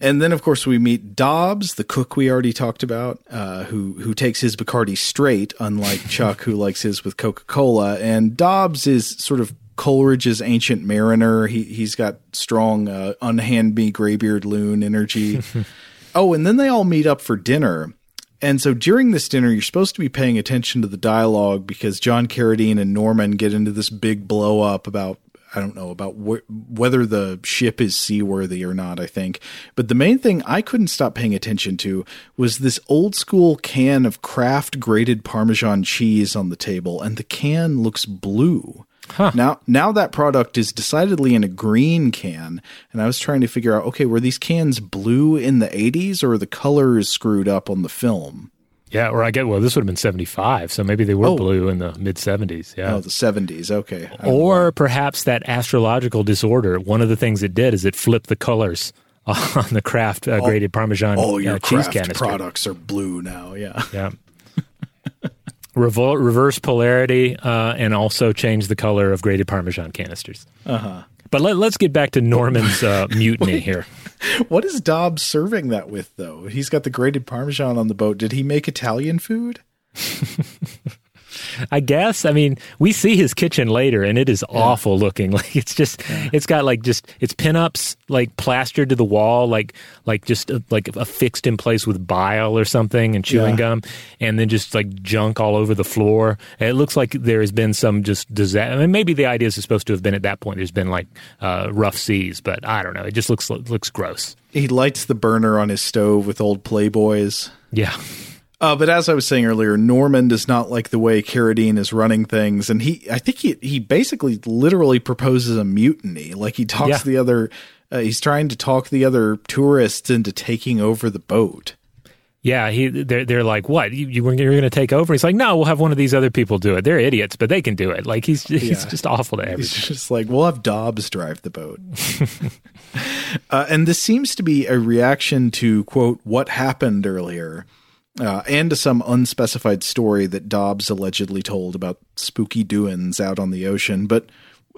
And then, of course, we meet Dobbs, the cook we already talked about, uh, who who takes his Bacardi straight, unlike Chuck, who likes his with Coca Cola. And Dobbs is sort of Coleridge's Ancient Mariner. He he's got strong, uh, unhand me graybeard loon energy. oh, and then they all meet up for dinner. And so during this dinner, you're supposed to be paying attention to the dialogue because John Carradine and Norman get into this big blow up about I don't know about wh- whether the ship is seaworthy or not. I think, but the main thing I couldn't stop paying attention to was this old school can of Kraft grated Parmesan cheese on the table, and the can looks blue. Huh. Now, now that product is decidedly in a green can, and I was trying to figure out, okay, were these cans blue in the '80s, or the color is screwed up on the film? Yeah, or I get well, this would have been seventy five, so maybe they were Oh. blue in the mid seventies. Yeah. Oh, the '70s. Okay. Don't know. or perhaps that astrological disorder. One of the things it did is it flipped the colors on the Kraft uh, grated Parmesan all uh, your cheese Kraft canister. products are blue now. Yeah. Yeah. Revol- reverse polarity, uh, and also change the color of grated Parmesan canisters. Uh-huh. But let, let's get back to Norman's uh, mutiny here. What is Dobbs serving that with, though? He's got the grated Parmesan on the boat. Did he make Italian food? I guess. I mean, we see his kitchen later, and it is awful looking. Like it's just, it's got like just it's pinups like plastered to the wall, like like just uh, like affixed in place with bile or something and chewing Yeah. gum, and then just like junk all over the floor. And it looks like there has been some just disaster. I mean, maybe the idea is supposed to have been at that point. There's been like uh, rough seas, but I don't know. It just looks looks gross. He lights the burner on his stove with old Playboys. Yeah. Uh, but as I was saying earlier, Norman does not like the way Carradine is running things, and he, I think he, he basically literally proposes a mutiny. Like he talks Yeah. the other, uh, he's trying to talk the other tourists into taking over the boat. Yeah, he they're they're like, what you, you you're going to take over? He's like, no, we'll have one of these other people do it. They're idiots, but they can do it. Like he's he's Yeah. just awful to He's everything. just like, we'll have Dobbs drive the boat. uh, and this seems to be a reaction to, quote, what happened earlier, uh, and to some unspecified story that Dobbs allegedly told about spooky doings out on the ocean. But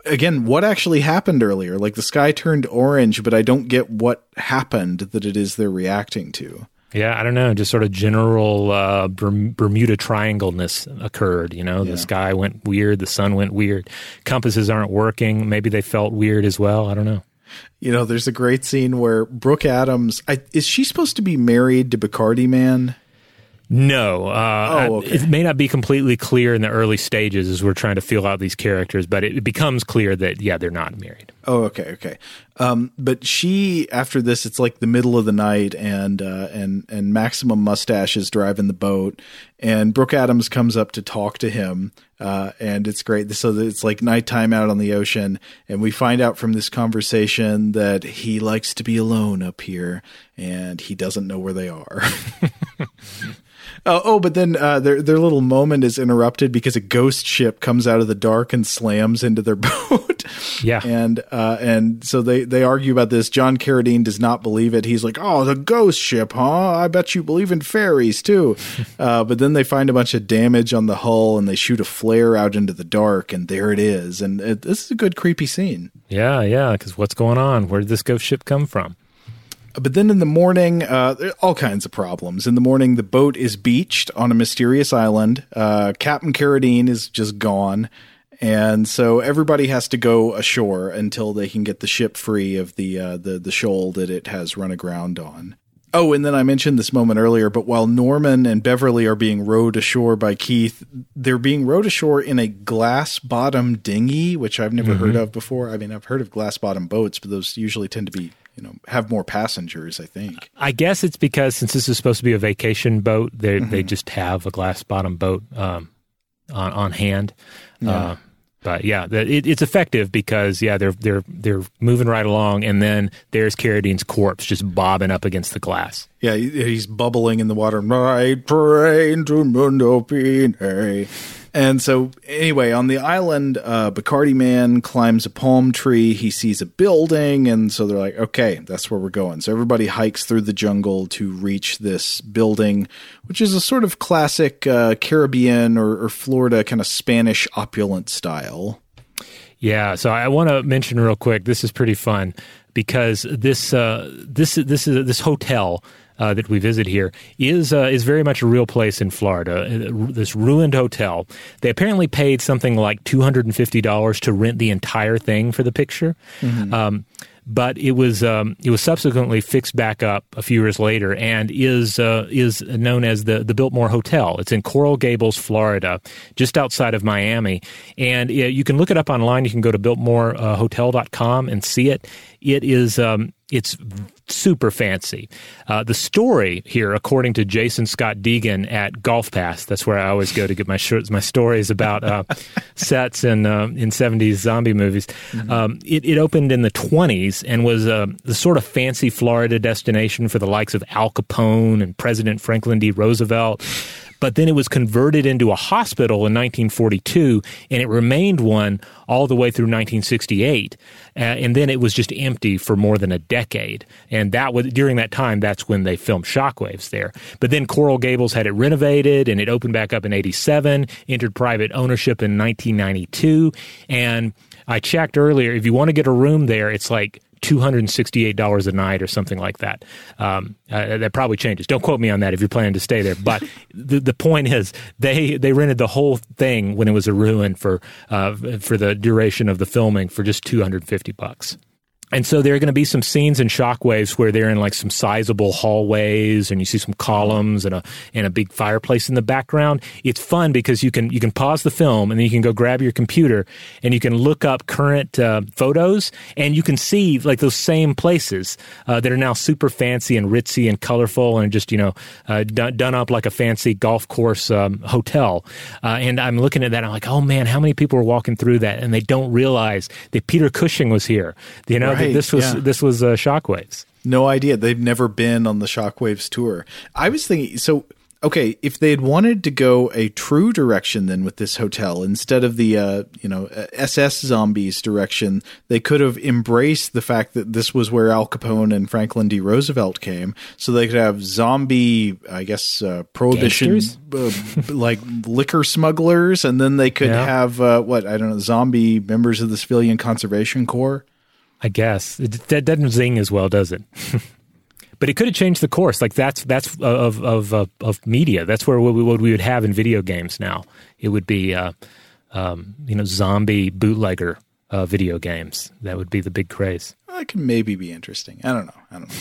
again, what actually happened earlier? Like the sky turned orange, but I don't get what happened that it is they're reacting to. Yeah, I don't know. Just sort of general uh, Bermuda Triangleness occurred. You know, Yeah. the sky went weird, the sun went weird, compasses aren't working. Maybe they felt weird as well. I don't know. You know, there's a great scene where Brooke Adams, I, is she supposed to be married to Bacardi Man? No, uh, Oh, okay. it may not be completely clear in the early stages as we're trying to feel out these characters, but it, becomes clear that yeah, they're not married. Oh, okay, okay. Um, but she after this, it's like the middle of the night, and uh, and and Maximum Mustache is driving the boat, and Brooke Adams comes up to talk to him, uh, and it's great. So it's like nighttime out on the ocean, and we find out from this conversation that he likes to be alone up here, and he doesn't know where they are. Oh, oh, but then uh, their their little moment is interrupted because a ghost ship comes out of the dark and slams into their boat. Yeah. and uh, and so they they argue about this. John Carradine does not believe it. He's like, "Oh, the ghost ship, huh? I bet you believe in fairies too." uh, but then they find a bunch of damage on the hull and they shoot a flare out into the dark, and there it is. And it, this is a good creepy scene. Yeah, yeah. Because what's going on? Where did this ghost ship come from? But then in the morning, uh, there are all kinds of problems. In the morning, the boat is beached on a mysterious island. Uh, Captain Carradine is just gone. And so everybody has to go ashore until they can get the ship free of the, uh, the, the shoal that it has run aground on. Oh, and then I mentioned this moment earlier, but while Norman and Beverly are being rowed ashore by Keith, they're being rowed ashore in a glass bottom dinghy, which I've never heard of before. I mean, I've heard of glass bottom boats, but those usually tend to be, you know, have more passengers, I think. I guess it's because since this is supposed to be a vacation boat, they Mm-hmm. they just have a glass bottom boat um, on on hand. Uh, but yeah, the, it, it's effective because yeah, they're they're they're moving right along, and then there's Carradine's corpse just bobbing up against the glass. Yeah, he- he's bubbling in the water. Right train to Mundo Pine. And so, anyway, on the island, uh, Bacardi Man climbs a palm tree. He sees a building, and so they're like, "Okay, that's where we're going." So everybody hikes through the jungle to reach this building, which is a sort of classic uh, Caribbean or, or Florida kind of Spanish opulent style. Yeah, so I want to mention real quick. This is pretty fun because this uh, this this is this hotel uh, that we visit here is uh, is very much a real place in Florida. Uh, This ruined hotel. They apparently paid something like two hundred and fifty dollars to rent the entire thing for the picture. Um, but it was um, it was subsequently fixed back up a few years later and is uh, is known as the the Biltmore Hotel. It's in Coral Gables, Florida, just outside of Miami, and uh, you can look it up online. You can go to biltmorehotel.com and see it. It is um, it's super fancy. Uh, the story here, according to Jason Scott Deegan at Golf Pass, that's where I always go to get my shirts, my stories about uh, sets in uh, in seventies zombie movies. Mm-hmm. Um, it, it, opened in the twenties and was uh, the sort of fancy Florida destination for the likes of Al Capone and President Franklin D. Roosevelt but then it was converted into a hospital in 1942, and it remained one all the way through 1968. Uh, and then it was just empty for more than a decade. And that was during that time, that's when they filmed Shockwaves there. But then Coral Gables had it renovated, and it opened back up in 87, entered private ownership in 1992. And I checked earlier, if you want to get a room there, it's like $268 a night or something like that. Um, uh, that probably changes. Don't quote me on that if you're planning to stay there. But the, the point is, they, they rented the whole thing when it was a ruin for, uh, for the duration of the filming for just 250 bucks. And so there are going to be some scenes in Shockwaves where they're in like some sizable hallways, and you see some columns and a and a big fireplace in the background. It's fun because you can you can pause the film and then you can go grab your computer and you can look up current uh, photos and you can see like those same places uh, that are now super fancy and ritzy and colorful and just you know uh, done, done up like a fancy golf course um, hotel. Uh, and I'm looking at that, I'm like, oh man, how many people are walking through that and they don't realize that Peter Cushing was here. You know. Right. This was yeah. this was uh, Shockwaves. No idea. They've never been on the Shockwaves tour. I was thinking so okay, if they had wanted to go a true direction then with this hotel instead of the uh, you know SS zombies direction, they could have embraced the fact that this was where Al Capone and Franklin D. Roosevelt came, so they could have zombie, I guess, uh, prohibition uh, like liquor smugglers, and then they could yeah. have uh, what I don't know, zombie members of the Civilian Conservation Corps. I guess it, that doesn't zing as well, does it? but it could have changed the course. Like that's that's of of of, of media. That's where what we, what we, would have in video games now. It would be uh, um, you know zombie bootlegger uh, video games. That would be the big craze. That could maybe be interesting. I don't know. I don't know.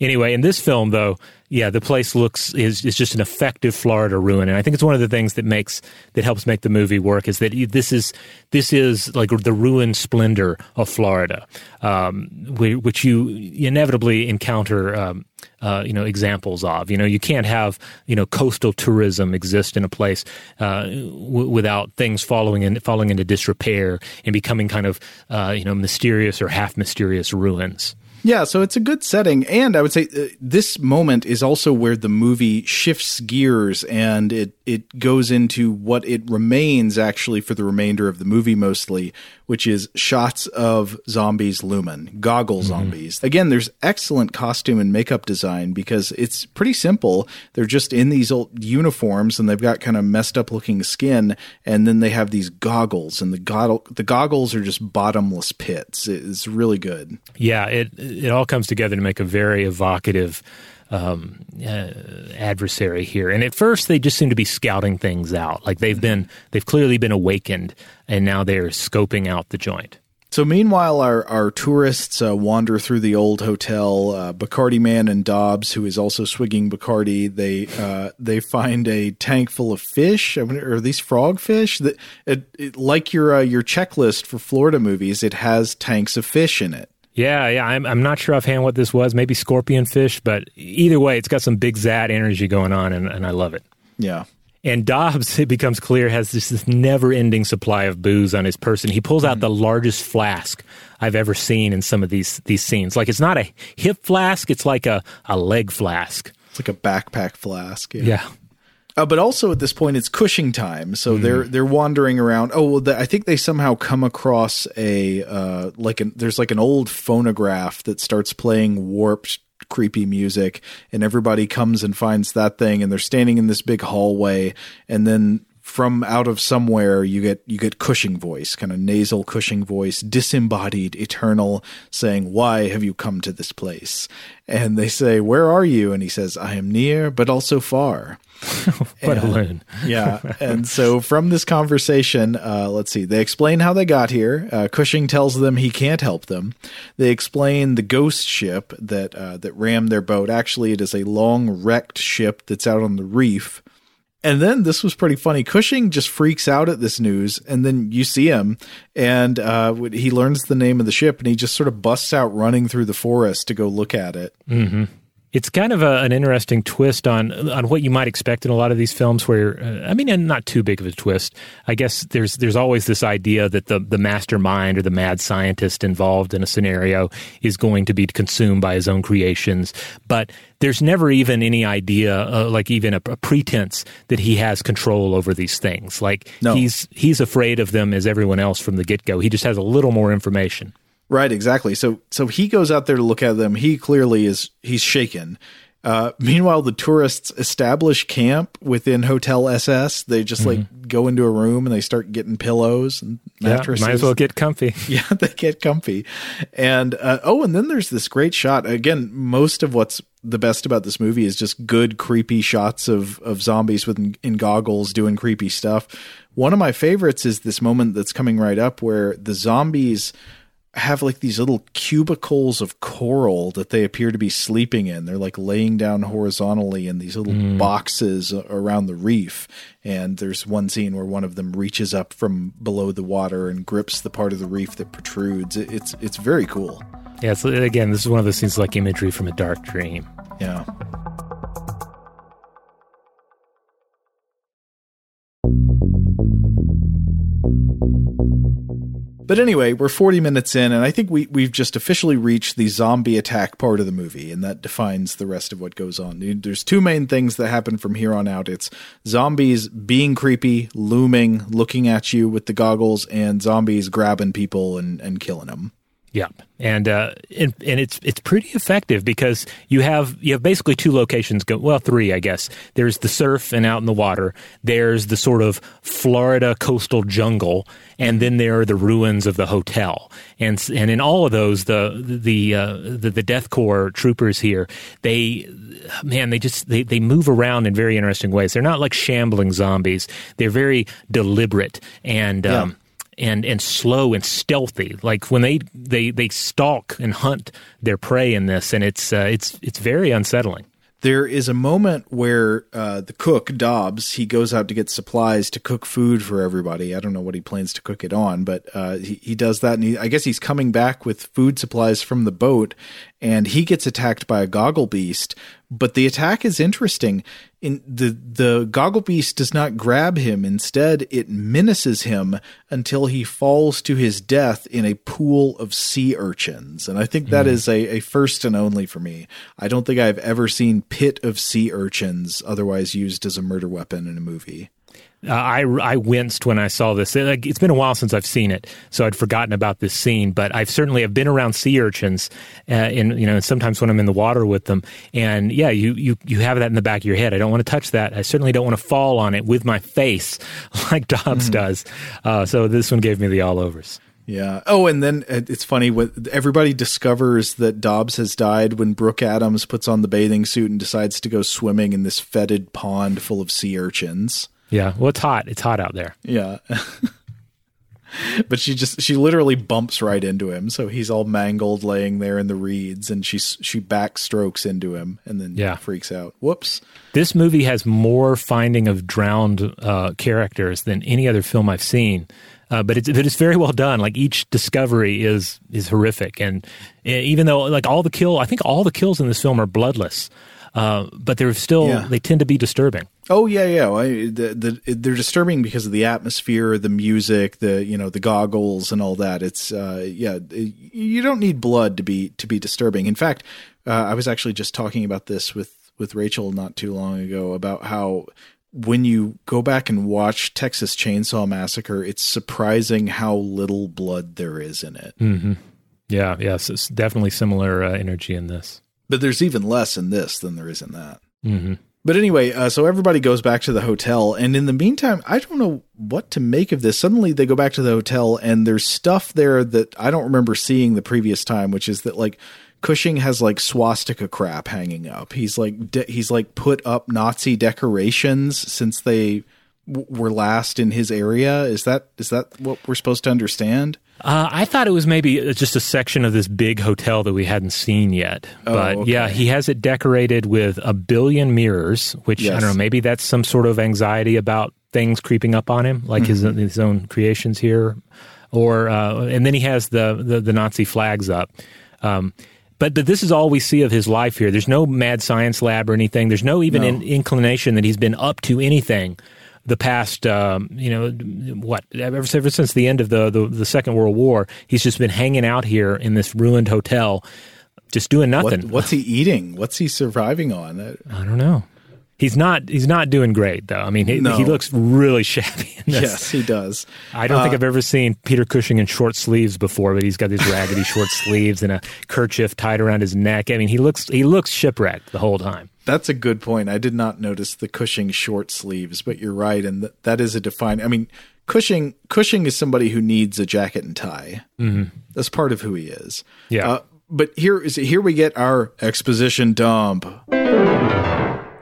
Anyway, in this film, though, yeah, the place looks is is just an effective Florida ruin, and I think it's one of the things that makes that helps make the movie work is that this is this is like the ruined splendor of Florida, um, which you inevitably encounter. Um, uh, you know examples of you know you can't have you know coastal tourism exist in a place uh, w- without things falling in falling into disrepair and becoming kind of uh, you know mysterious or half mysterious ruins. Yeah, so it's a good setting. And I would say uh, this moment is also where the movie shifts gears and it, it goes into what it remains actually for the remainder of the movie mostly, which is shots of zombies lumen, goggle mm-hmm. zombies. Again, there's excellent costume and makeup design because it's pretty simple. They're just in these old uniforms and they've got kind of messed up looking skin, and then they have these goggles, and the goggle the goggles are just bottomless pits. It's really good. Yeah, it it all comes together to make a very evocative um, uh, adversary here. And at first, they just seem to be scouting things out. Like they've been, they've clearly been awakened, and now they're scoping out the joint. So meanwhile, our our tourists uh, wander through the old hotel. Uh, Bacardi Man and Dobbs, who is also swigging Bacardi, they uh, they find a tank full of fish. I mean, are these frog fish? That it, it, like your uh, your checklist for Florida movies, it has tanks of fish in it. Yeah, yeah. I'm, I'm not sure offhand what this was. Maybe scorpion fish, but either way, it's got some big Zaat energy going on, and, and I love it. Yeah. And Dobbs, it becomes clear, has this, this never ending supply of booze on his person. He pulls out mm. the largest flask I've ever seen in some of these these scenes. Like it's not a hip flask, it's like a, a leg flask. It's like a backpack flask. Yeah. yeah. Uh, but also at this point, it's Cushing time, so mm. they're they're wandering around. Oh, well, the, I think they somehow come across a uh, like an there's like an old phonograph that starts playing warped creepy music and everybody comes and finds that thing and they're standing in this big hallway and then from out of somewhere you get you get Cushing voice, kind of nasal Cushing voice, disembodied, eternal, saying, "Why have you come to this place?" And they say, "Where are you?" And he says, "I am near, but also far." what a loon. yeah. And so from this conversation, uh, let's see, they explain how they got here. Uh, Cushing tells them he can't help them. They explain the ghost ship that uh, that rammed their boat. Actually, it is a long wrecked ship that's out on the reef. And then this was pretty funny. Cushing just freaks out at this news, and then you see him, and uh, he learns the name of the ship, and he just sort of busts out running through the forest to go look at it. Mm-hmm. It's kind of a, an interesting twist on on what you might expect in a lot of these films. Where uh, I mean, and not too big of a twist. I guess there's there's always this idea that the the mastermind or the mad scientist involved in a scenario is going to be consumed by his own creations, but there's never even any idea, uh, like even a, a, pretense that he has control over these things. Like no. he's he's afraid of them as everyone else from the get go. He just has a little more information. Right, exactly. So so he goes out there to look at them. He clearly is he's shaken. Uh, meanwhile, the tourists establish camp within Hotel SS. They just mm-hmm. like go into a room and they start getting pillows and mattresses. Yeah, might as well get comfy. yeah, they get comfy. And uh, oh, and then there's this great shot. Again, most of what's the best about this movie is just good, creepy shots of of zombies with in goggles doing creepy stuff. One of my favorites is this moment that's coming right up where the zombies have like these little cubicles of coral that they appear to be sleeping in. They're like laying down horizontally in these little mm. boxes around the reef. And there's one scene where one of them reaches up from below the water and grips the part of the reef that protrudes. It's it's very cool. Yeah, so again, this is one of those scenes like imagery from a dark dream. Yeah. But anyway, we're 40 minutes in, and I think we, we've just officially reached the zombie attack part of the movie, and that defines the rest of what goes on. There's two main things that happen from here on out it's zombies being creepy, looming, looking at you with the goggles, and zombies grabbing people and, and killing them. Yeah, and uh, and, and it's it's pretty effective because you have you have basically two locations go well three I guess. There's the surf and out in the water. There's the sort of Florida coastal jungle, and then there are the ruins of the hotel. And and in all of those, the the uh, the, the Death Corps troopers here, they man, they just they they move around in very interesting ways. They're not like shambling zombies. They're very deliberate and. Yeah. Um, and and slow and stealthy. Like when they they they stalk and hunt their prey in this, and it's uh, it's it's very unsettling. There is a moment where uh, the cook Dobbs he goes out to get supplies to cook food for everybody. I don't know what he plans to cook it on, but uh, he he does that, and he, I guess he's coming back with food supplies from the boat, and he gets attacked by a goggle beast. But the attack is interesting. In the the goggle beast does not grab him. Instead, it menaces him until he falls to his death in a pool of sea urchins. And I think that mm. is a, a first and only for me. I don't think I've ever seen pit of sea urchins otherwise used as a murder weapon in a movie. Uh, I, I winced when I saw this. It, it's been a while since I've seen it, so I'd forgotten about this scene. But I've certainly have been around sea urchins, uh, in you know, sometimes when I'm in the water with them, and yeah, you you you have that in the back of your head. I don't want to touch that. I certainly don't want to fall on it with my face, like Dobbs mm. does. Uh, so this one gave me the all overs. Yeah. Oh, and then it's funny when everybody discovers that Dobbs has died when Brooke Adams puts on the bathing suit and decides to go swimming in this fetid pond full of sea urchins. Yeah. Well, it's hot. It's hot out there. Yeah. but she just she literally bumps right into him, so he's all mangled, laying there in the reeds, and she she backstrokes into him, and then yeah. freaks out. Whoops! This movie has more finding of drowned uh, characters than any other film I've seen. Uh, but it's but it's very well done. Like each discovery is is horrific, and even though like all the kill, I think all the kills in this film are bloodless. Uh, but they're still yeah. they tend to be disturbing. Oh yeah, yeah. I, the, the, they're disturbing because of the atmosphere, the music, the you know the goggles and all that. It's uh, yeah, you don't need blood to be to be disturbing. In fact, uh, I was actually just talking about this with with Rachel not too long ago about how when you go back and watch Texas Chainsaw Massacre, it's surprising how little blood there is in it. Mm-hmm. Yeah, yes, it's definitely similar uh, energy in this but there's even less in this than there is in that. Mm-hmm. But anyway, uh, so everybody goes back to the hotel, and in the meantime, I don't know what to make of this. Suddenly, they go back to the hotel, and there's stuff there that I don't remember seeing the previous time, which is that like Cushing has like swastika crap hanging up. He's like de- he's like put up Nazi decorations since they were last in his area. Is that is that what we're supposed to understand? Uh, I thought it was maybe just a section of this big hotel that we hadn't seen yet. Oh, but okay. yeah, he has it decorated with a billion mirrors, which I don't know, maybe that's some sort of anxiety about things creeping up on him, like his Mm-hmm. his own creations here. Or uh, and then he has the, the, the Nazi flags up. Um, but but this is all we see of his life here. There's no mad science lab or anything. There's no even No. in, inclination that he's been up to anything the past, um, you know, what ever, ever since the end of the, the the Second World War, he's just been hanging out here in this ruined hotel, just doing What, nothing. what's he eating? What's he surviving on? I don't know. He's not. He's not doing great though. I mean, he, No. he looks really shabby. In this. Yes, he does. I don't think I've ever seen Peter Cushing in short sleeves before, but he's got these raggedy short sleeves and a kerchief tied around his neck. I mean, he looks he looks shipwrecked the whole time. That's a good point. I did not notice the Cushing short sleeves, but you're right, and th- that is a define. I mean, Cushing Cushing is somebody who needs a jacket and tie. Mm-hmm. That's part of who he is. Yeah. Uh, but here is here we get our exposition dump.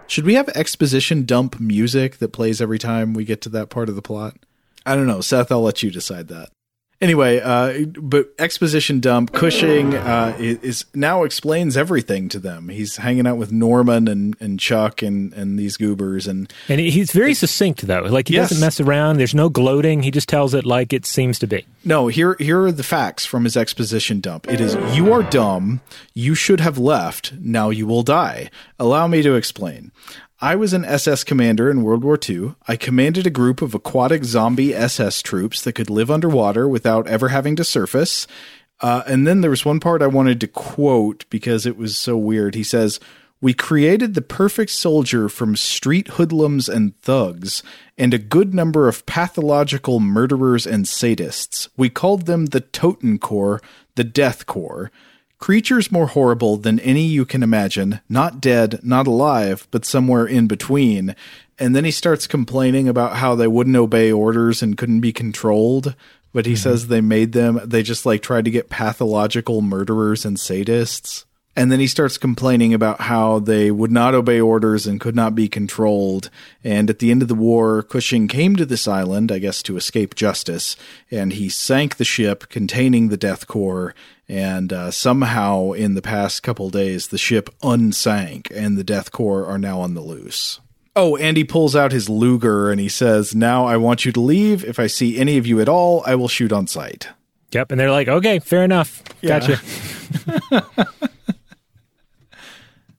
Should we have exposition dump music that plays every time we get to that part of the plot? I don't know, Seth. I'll let you decide that. Anyway, uh, but exposition dump Cushing uh, is, is now explains everything to them. He's hanging out with Norman and, and Chuck and, and these goobers and And he's very succinct though. Like he Yes. doesn't mess around. There's no gloating. He just tells it like it seems to be. No, here here are the facts from his exposition dump. It is you are dumb, you should have left, now you will die. Allow me to explain. I was an SS commander in World War II. I commanded a group of aquatic zombie SS troops that could live underwater without ever having to surface. Uh, and then there was one part I wanted to quote because it was so weird. He says, We created the perfect soldier from street hoodlums and thugs, and a good number of pathological murderers and sadists. We called them the Toten Corps, the Death Corps. Creatures more horrible than any you can imagine, not dead, not alive, but somewhere in between. And then he starts complaining about how they wouldn't obey orders and couldn't be controlled. But he mm-hmm. says they made them, they just like tried to get pathological murderers and sadists. And then he starts complaining about how they would not obey orders and could not be controlled. And at the end of the war, Cushing came to this island, I guess to escape justice, and he sank the ship containing the Death Corps. And uh, somehow, in the past couple days, the ship unsank, and the Death Corps are now on the loose. Oh, and he pulls out his Luger and he says, Now I want you to leave. If I see any of you at all, I will shoot on sight. Yep. And they're like, okay, fair enough. Gotcha.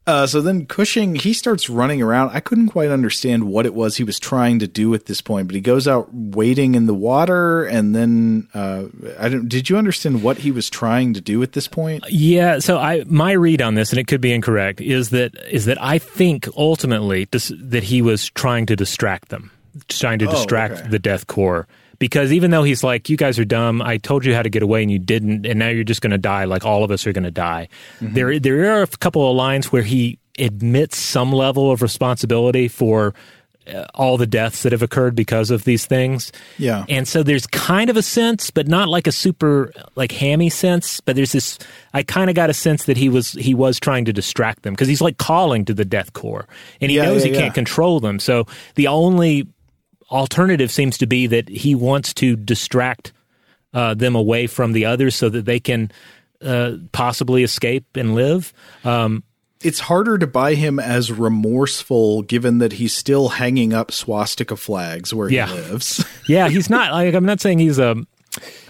Uh, so then Cushing, he starts running around. I couldn't quite understand what it was he was trying to do at this point, but he goes out wading in the water, and then uh, I don't. Did you understand what he was trying to do at this point? Yeah, so I my read on this, and it could be incorrect, is that is that I think ultimately dis- that he was trying to distract them, trying to Oh, distract okay. the Death Corps. Because even though he's like, you guys are dumb, I told you how to get away and you didn't, and now you're just going to die, like all of us are going to die. Mm-hmm. There, there are a couple of lines where he admits some level of responsibility for uh, all the deaths that have occurred because of these things. Yeah. And so there's kind of a sense, but not like a super like hammy sense, but there's this I kind of got a sense that he was he was trying to distract them because he's like calling to the death corps and he Yeah, knows yeah, he yeah. can't control them. So the only alternative seems to be that he wants to distract uh, them away from the others so that they can uh, possibly escape and live. Um, It's harder to buy him as remorseful, given that he's still hanging up swastika flags where Yeah. he lives. Yeah, he's not like I'm not saying he's a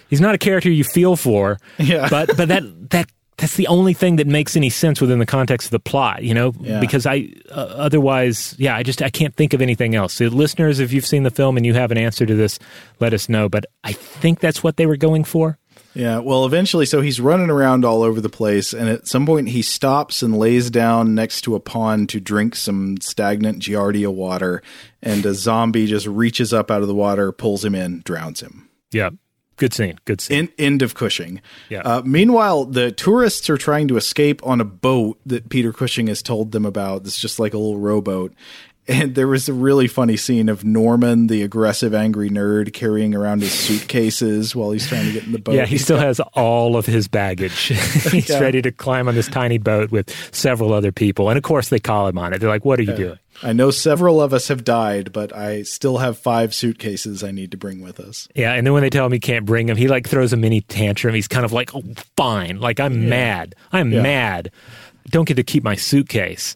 he's not a character you feel for. Yeah. But but that that that's the only thing that makes any sense within the context of the plot, you know? Yeah. Because I uh, otherwise, yeah, I just I can't think of anything else. So listeners, if you've seen the film and you have an answer to this, let us know, but I think that's what they were going for. Yeah, well, eventually, so he's running around all over the place, and at some point, he stops and lays down next to a pond to drink some stagnant Giardia water, and a zombie just reaches up out of the water, pulls him in, drowns him. Yeah. Good scene. Good scene. In, end of Cushing. Yeah. Uh, meanwhile, the tourists are trying to escape on a boat that Peter Cushing has told them about. It's just like a little rowboat. And there was a really funny scene of Norman, the aggressive, angry nerd, carrying around his suitcases while he's trying to get in the boat. yeah, he still has all of his baggage. He's Yeah. ready to climb on this tiny boat with several other people. And of course, they call him on it. They're like, What are you doing? I know several of us have died, but I still have five suitcases I need to bring with us. Yeah, and then when they tell him he can't bring him, he like throws a mini tantrum. He's kind of like, "Oh, fine. Like I'm mad. I'm Yeah. mad. Don't get to keep my suitcase."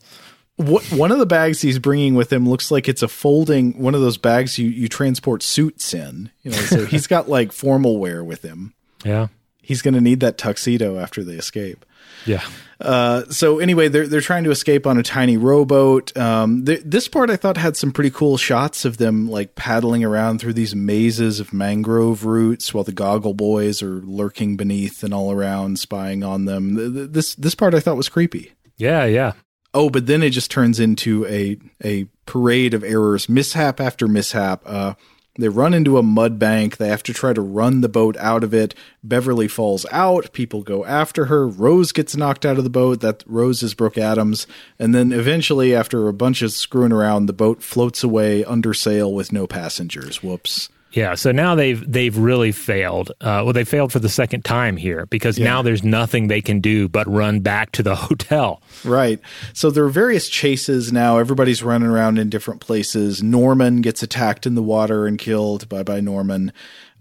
What, one of the bags he's bringing with him looks like it's a folding one of those bags you, you transport suits in. You know, so he's got like formal wear with him. Yeah, He's going to need that tuxedo after they escape. yeah, Uh, so anyway, they're they're trying to escape on a tiny rowboat. Um, th- this part I thought had some pretty cool shots of them like paddling around through these mazes of mangrove roots while the Goggle Boys are lurking beneath and all around, spying on them. Th- th- This this part I thought was creepy. yeah, yeah. Oh, but then it just turns into a a parade of errors, mishap after mishap. Uh, they run into a mud bank. They have to try to run the boat out of it. Beverly falls out. People go after her. Rose gets knocked out of the boat. That Rose is Brooke Adams. And then eventually, after a bunch of screwing around, the boat floats away under sail with no passengers. Whoops. Yeah, so now they've they've really failed. Uh, well, they failed for the second time here because now there's nothing they can do but run back to the hotel. Right. So there are various chases now. Everybody's running around in different places. Norman gets attacked in the water and killed. Bye bye, Norman.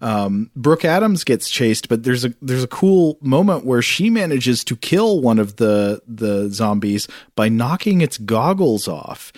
Um, Brooke Adams gets chased, but there's a there's a cool moment where she manages to kill one of the the zombies by knocking its goggles off.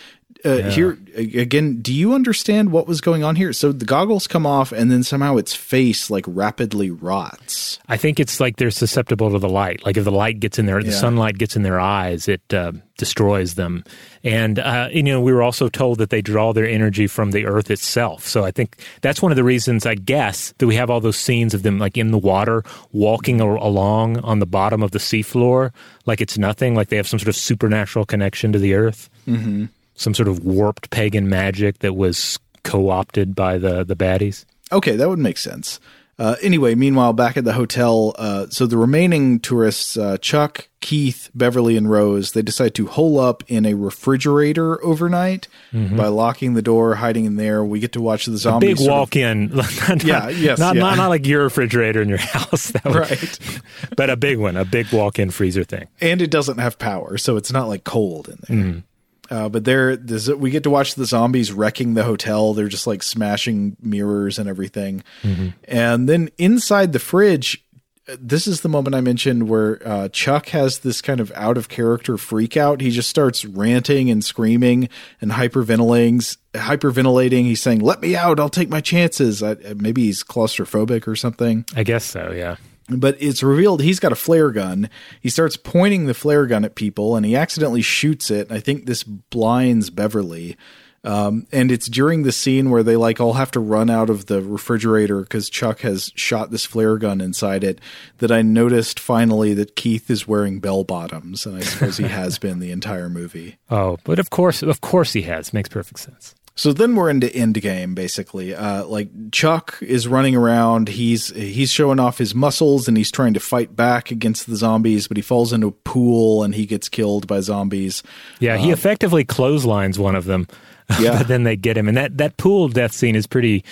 Uh, Here again, do you understand what was going on here? So the goggles come off, and then somehow its face like rapidly rots. I think it's like they're susceptible to the light. Like if the light gets in there, the sunlight gets in their eyes, it uh, destroys them. And uh, you know, we were also told that they draw their energy from the earth itself. So I think that's one of the reasons, I guess, that we have all those scenes of them like in the water, walking along on the bottom of the seafloor, like it's nothing. Like they have some sort of supernatural connection to the earth. Mm-hmm. Some sort of warped pagan magic that was co-opted by the the baddies. Okay, that would make sense. Uh, anyway, meanwhile, back at the hotel, uh, so the remaining tourists, uh, Chuck, Keith, Beverly, and Rose, they decide to hole up in a refrigerator overnight by locking the door, hiding in there. We get to watch the Mm-hmm. Zombies. big walk-in, not, Yeah, yes, not, yeah. not not like your refrigerator in your house, that would- Right. but a big one, a big walk-in freezer thing. and it doesn't have power, so it's not like cold in there. Mm-hmm. Uh, but there, we get to watch the zombies wrecking the hotel. They're just like smashing mirrors and everything. Mm-hmm. And then inside the fridge, uh, this is the moment I mentioned where uh, Chuck has this kind of out of character freak out. He just starts ranting and screaming and hyperventilating. Hyperventilating. He's saying, "Let me out! I'll take my chances." I, maybe he's claustrophobic or something I guess so, yeah. But it's revealed he's got a flare gun. He starts pointing the flare gun at people and he accidentally shoots it. I think this blinds Beverly. Um, and it's during the scene where they like all have to run out of the refrigerator because Chuck has shot this flare gun inside it that I noticed finally that Keith is wearing bell bottoms. And I suppose he has been the entire movie. Oh, but of course, of course he has. Makes perfect sense. So then we're into Endgame, basically. Uh, like Chuck is running around. He's he's showing off his muscles and he's trying to fight back against the zombies, but he falls into a pool and he gets killed by zombies. Yeah, he effectively clotheslines one of them. Yeah. but then they get him, and that that pool death scene is pretty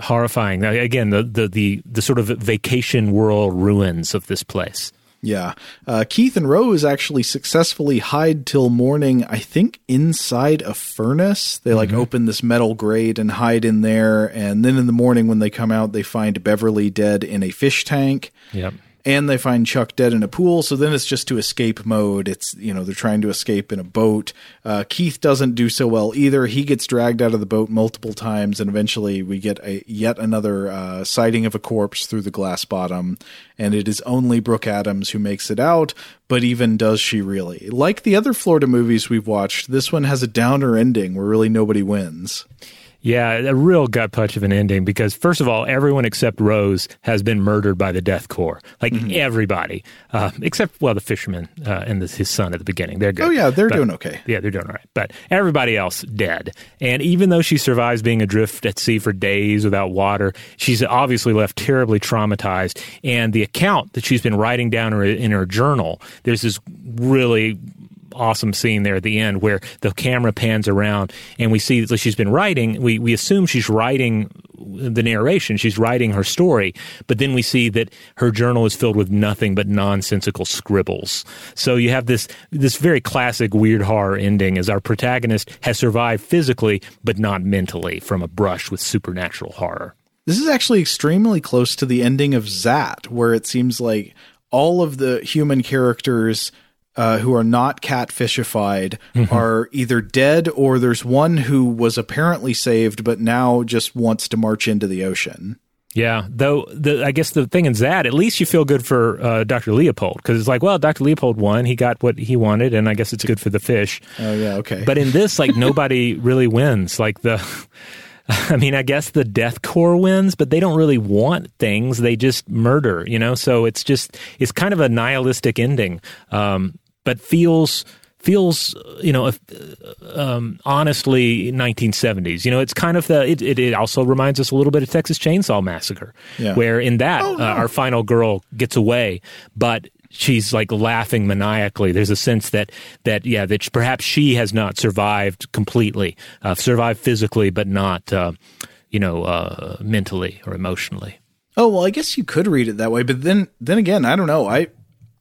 horrifying. Now, again, the the the the sort of vacation world ruins of this place. Yeah. Uh, Keith and Rose actually successfully hide till morning, I think, inside a furnace. They like open this metal grate and hide in there. And then in the morning, when they come out, they find Beverly dead in a fish tank. Yep. And they find Chuck dead in a pool. So then it's just to escape mode. It's you know they're trying to escape in a boat. Uh, Keith doesn't do so well either. He gets dragged out of the boat multiple times, and eventually we get a yet another uh, sighting of a corpse through the glass bottom. And it is only Brooke Adams who makes it out. But even does she really? Like the other Florida movies we've watched, this one has a downer ending where really nobody wins. Yeah, a real gut punch of an ending because first of all, everyone except Rose has been murdered by the Death Corps. Like Mm-hmm. everybody, uh, except well, the fisherman uh, and this, his son at the beginning. They're good. Oh, yeah, they're But- doing okay. Yeah, they're doing all right. But everybody else dead. And even though she survives being adrift at sea for days without water, she's obviously left terribly traumatized. And the account that she's been writing down in her, in her journal, there's this really awesome scene there at the end where the camera pans around and we see that she's been writing we we assume she's writing the narration she's writing her story but then we see that her journal is filled with nothing but nonsensical scribbles. So you have this this very classic weird horror ending as our protagonist has survived physically but not mentally from a brush with supernatural horror. This is actually extremely close to the ending of Zaat, where it seems like all of the human characters uh, who are not catfishified are either dead or there's one who was apparently saved but now just wants to march into the ocean. Yeah, though the I guess the thing is that at least you feel good for uh, Dr. Leopold because it's like, well, Dr. Leopold won, he got what he wanted, and I guess it's good for the fish. Oh yeah, okay. But in this, like nobody really wins. Like the, I mean, I guess the Death Corps wins, but they don't really want things; they just murder. You know, so it's just it's kind of a nihilistic ending, um, but feels feels you know uh, um, honestly 1970s you know it's kind of the it, it, also reminds us a little bit of texas chainsaw massacre Yeah. where in that uh, our final girl gets away but she's like laughing maniacally there's a sense that that yeah that perhaps she has not survived completely uh, survived physically but not uh, you know uh, mentally or emotionally Oh well, I guess you could read it that way, but then then again, I don't know. I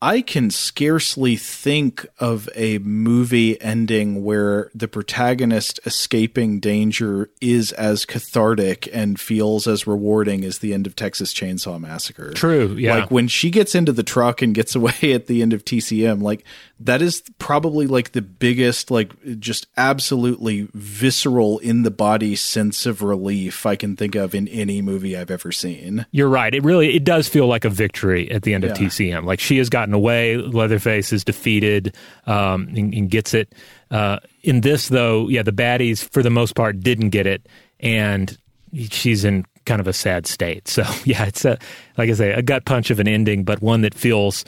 I can scarcely think of a movie ending where the protagonist escaping danger is as cathartic and feels as rewarding as the end of Texas Chainsaw Massacre. True, yeah. Like when she gets into the truck and gets away at the end of TCM, like that is probably like the biggest, like just absolutely visceral in the body sense of relief I can think of in any movie I've ever seen. You're right. It really it does feel like a victory at the end of TCM. Like she has gotten away. Leatherface is defeated um, and, and gets it. Uh, in this, though, yeah, the baddies for the most part didn't get it, and she's in kind of a sad state. So yeah, it's a like I say, a gut punch of an ending, but one that feels,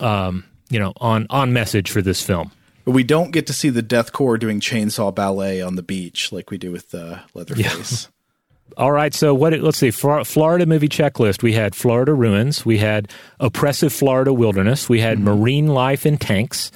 um, you know, on on message for this film. But we don't get to see the Death Corps doing chainsaw ballet on the beach like we do with uh, Leatherface. All right, so what? Let's see. Florida movie checklist. We had Florida ruins. We had oppressive Florida wilderness. We had marine life in tanks.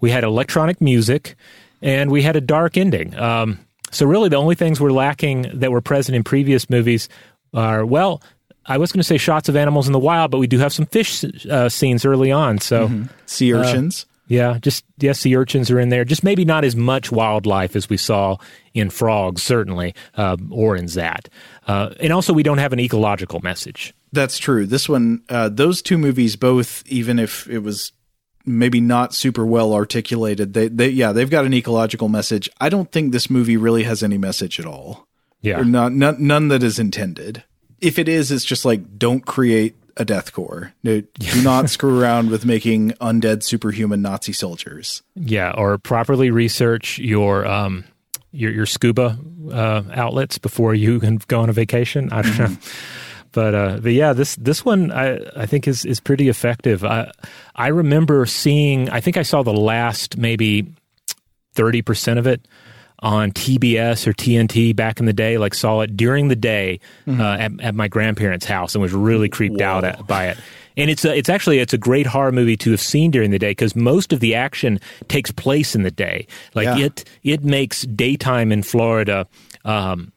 We had electronic music, and we had a dark ending. Um, so really, the only things we're lacking that were present in previous movies are well. I was going to say shots of animals in the wild, but we do have some fish uh, scenes early on. So Sea urchins. yeah, just yes, sea urchins are in there. Just maybe not as much wildlife as we saw in frogs, certainly, uh, or in Zaat. Uh, and also, we don't have an ecological message. That's true. This one, uh, those two movies, both, even if it was maybe not super well articulated, they, they, yeah, they've got an ecological message. I don't think this movie really has any message at all. Yeah, Or not, none, none that is intended. If it is, it's just like, don't create a Death Corps. No, do not screw around with making undead superhuman Nazi soldiers. yeah, or properly research your um, your your scuba uh, outlets before you can go on a vacation. I don't know. But, uh, but yeah, this this one I, I think is is pretty effective. I I remember seeing. I think I saw the last maybe thirty percent of it on TBS or TNT back in the day. Like saw it during the day uh, at, at my grandparents' house and was really creeped out at, by it. And it's a, it's actually it's a great horror movie to have seen during the day because most of the action takes place in the day. Like Yeah. it it makes daytime in Florida. Um,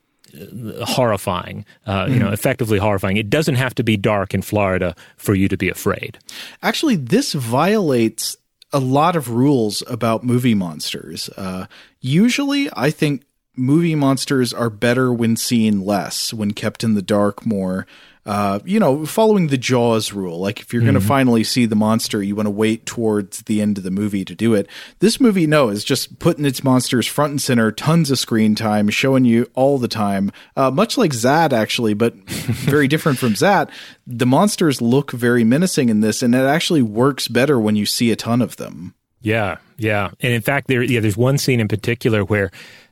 horrifying, uh, you know, effectively horrifying. It doesn't have to be dark in Florida for you to be afraid. Actually, this violates a lot of rules about movie monsters. Uh, usually, I think movie monsters are better when seen less, when kept in the dark more. Uh, you know, following the Jaws rule. Like, if you're going to finally see the monster, you want to wait towards the end of the movie to do it. This movie, no, is just putting its monsters front and center, tons of screen time, showing you all the time. Uh, much like Zaat, actually, but very different from Zaat. The monsters look very menacing in this, and it actually works better when you see a ton of them. Yeah, yeah, and in fact, there yeah, there's one scene in particular where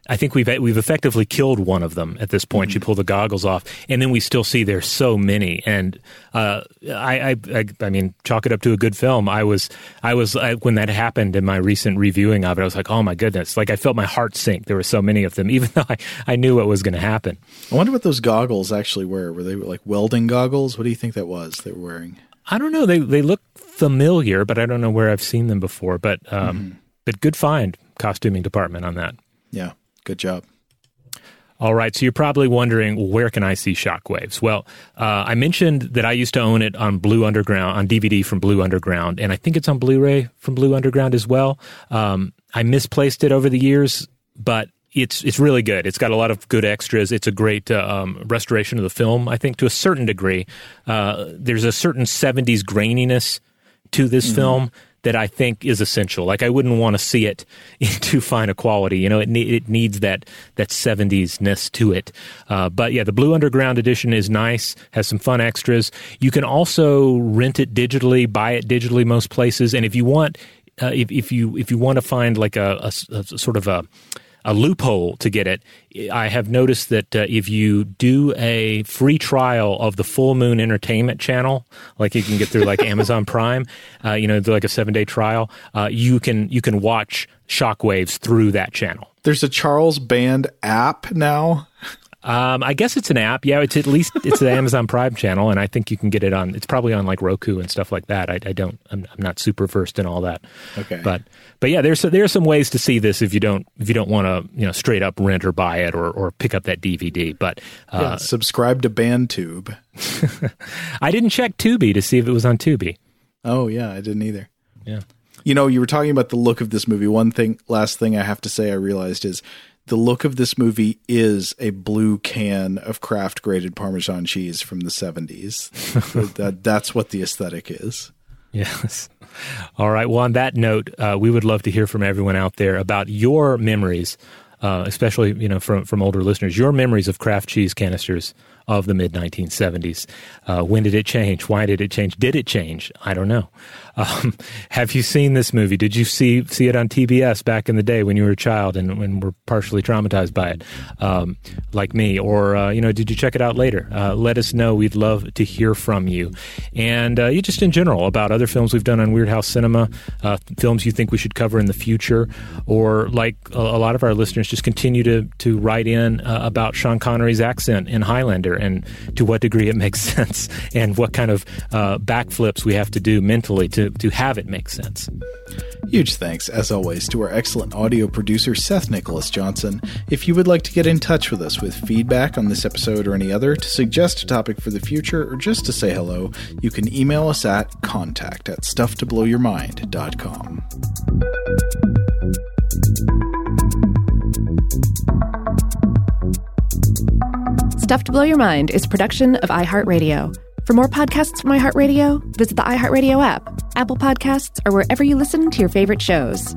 I think we've we've effectively killed one of them at this point. Mm-hmm. You pull the goggles off, and then we still see there's so many. And uh, I, I, I, I, mean, chalk it up to a good film. I was, I was I, when that happened in my recent reviewing of it. I was like, oh my goodness! Like I felt my heart sink. There were so many of them, even though I, I knew what was going to happen. I wonder what those goggles actually were. Were they like welding goggles? What do you think that was they were wearing? I don't know. They they look familiar, but I don't know where I've seen them before. But um, mm-hmm. but good find, costuming department on that. Yeah. Good job. All right, so you're probably wondering where can I see Shock Waves? Well, uh, I mentioned that I used to own it on Blue Underground on DVD from Blue Underground, and I think it's on Blu-ray from Blue Underground as well. Um, I misplaced it over the years, but it's it's really good. It's got a lot of good extras. It's a great uh, um, restoration of the film, I think, to a certain degree. Uh, there's a certain '70s graininess to this mm-hmm. film that I think is essential. Like I wouldn't want to see it in too fine a quality. You know, it ne- it needs that that 70s ness to it. Uh, but yeah, the Blue Underground edition is nice. Has some fun extras. You can also rent it digitally, buy it digitally most places, and if you want, uh, if if you if you want to find like a, a, a sort of a a loophole to get it. I have noticed that uh, if you do a free trial of the Full Moon Entertainment channel, like you can get through like Amazon Prime, uh, you know, like a seven day trial, uh, you can you can watch Shock Waves through that channel. There's a Charles Band app now. Um, I guess it's an app. Yeah, it's at least it's an Amazon Prime channel, and I think you can get it on. It's probably on like Roku and stuff like that. I, I don't. I'm, I'm, not super versed in all that. Okay. But but yeah, there's there are some ways to see this if you don't if you don't want to you know straight up rent or buy it or or pick up that DVD. But uh, yeah, subscribe to BandTube. I didn't check Tubi to see if it was on Tubi. Oh yeah, I didn't either. Yeah. You know, you were talking about the look of this movie. One thing, last thing I have to say, I realized is the look of this movie is a blue can of Kraft grated Parmesan cheese from the 70s. that, that's what the aesthetic is. Yes. All right. Well, on that note, uh, we would love to hear from everyone out there about your memories, uh, especially you know from from older listeners, your memories of Kraft cheese canisters of the mid 1970s. Uh, when did it change? Why did it change? Did it change? I don't know. Um, have you seen this movie? Did you see see it on TBS back in the day when you were a child and, when were partially traumatized by it, um, like me? Or uh, you know, did you check it out later? Uh, let us know. We'd love to hear from you, and uh, you just in general about other films we've done on Weirdhouse Cinema, uh, films you think we should cover in the future, or like a, a lot of our listeners, just continue to to write in uh, about Sean Connery's accent in Highlander and to what degree it makes sense and what kind of uh, backflips we have to do mentally to, to have it make sense. Huge thanks, as always, to our excellent audio producer, Seth Nicholas Johnson. If you would like to get in touch with us with feedback on this episode or any other, to suggest a topic for the future, or just to say hello, you can email us at contact at stufftoblowyourmind.com. Stuff to Blow Your Mind is production of iHeartRadio. For more podcasts from iHeartRadio, visit the iHeartRadio app, Apple Podcasts, or wherever you listen to your favorite shows.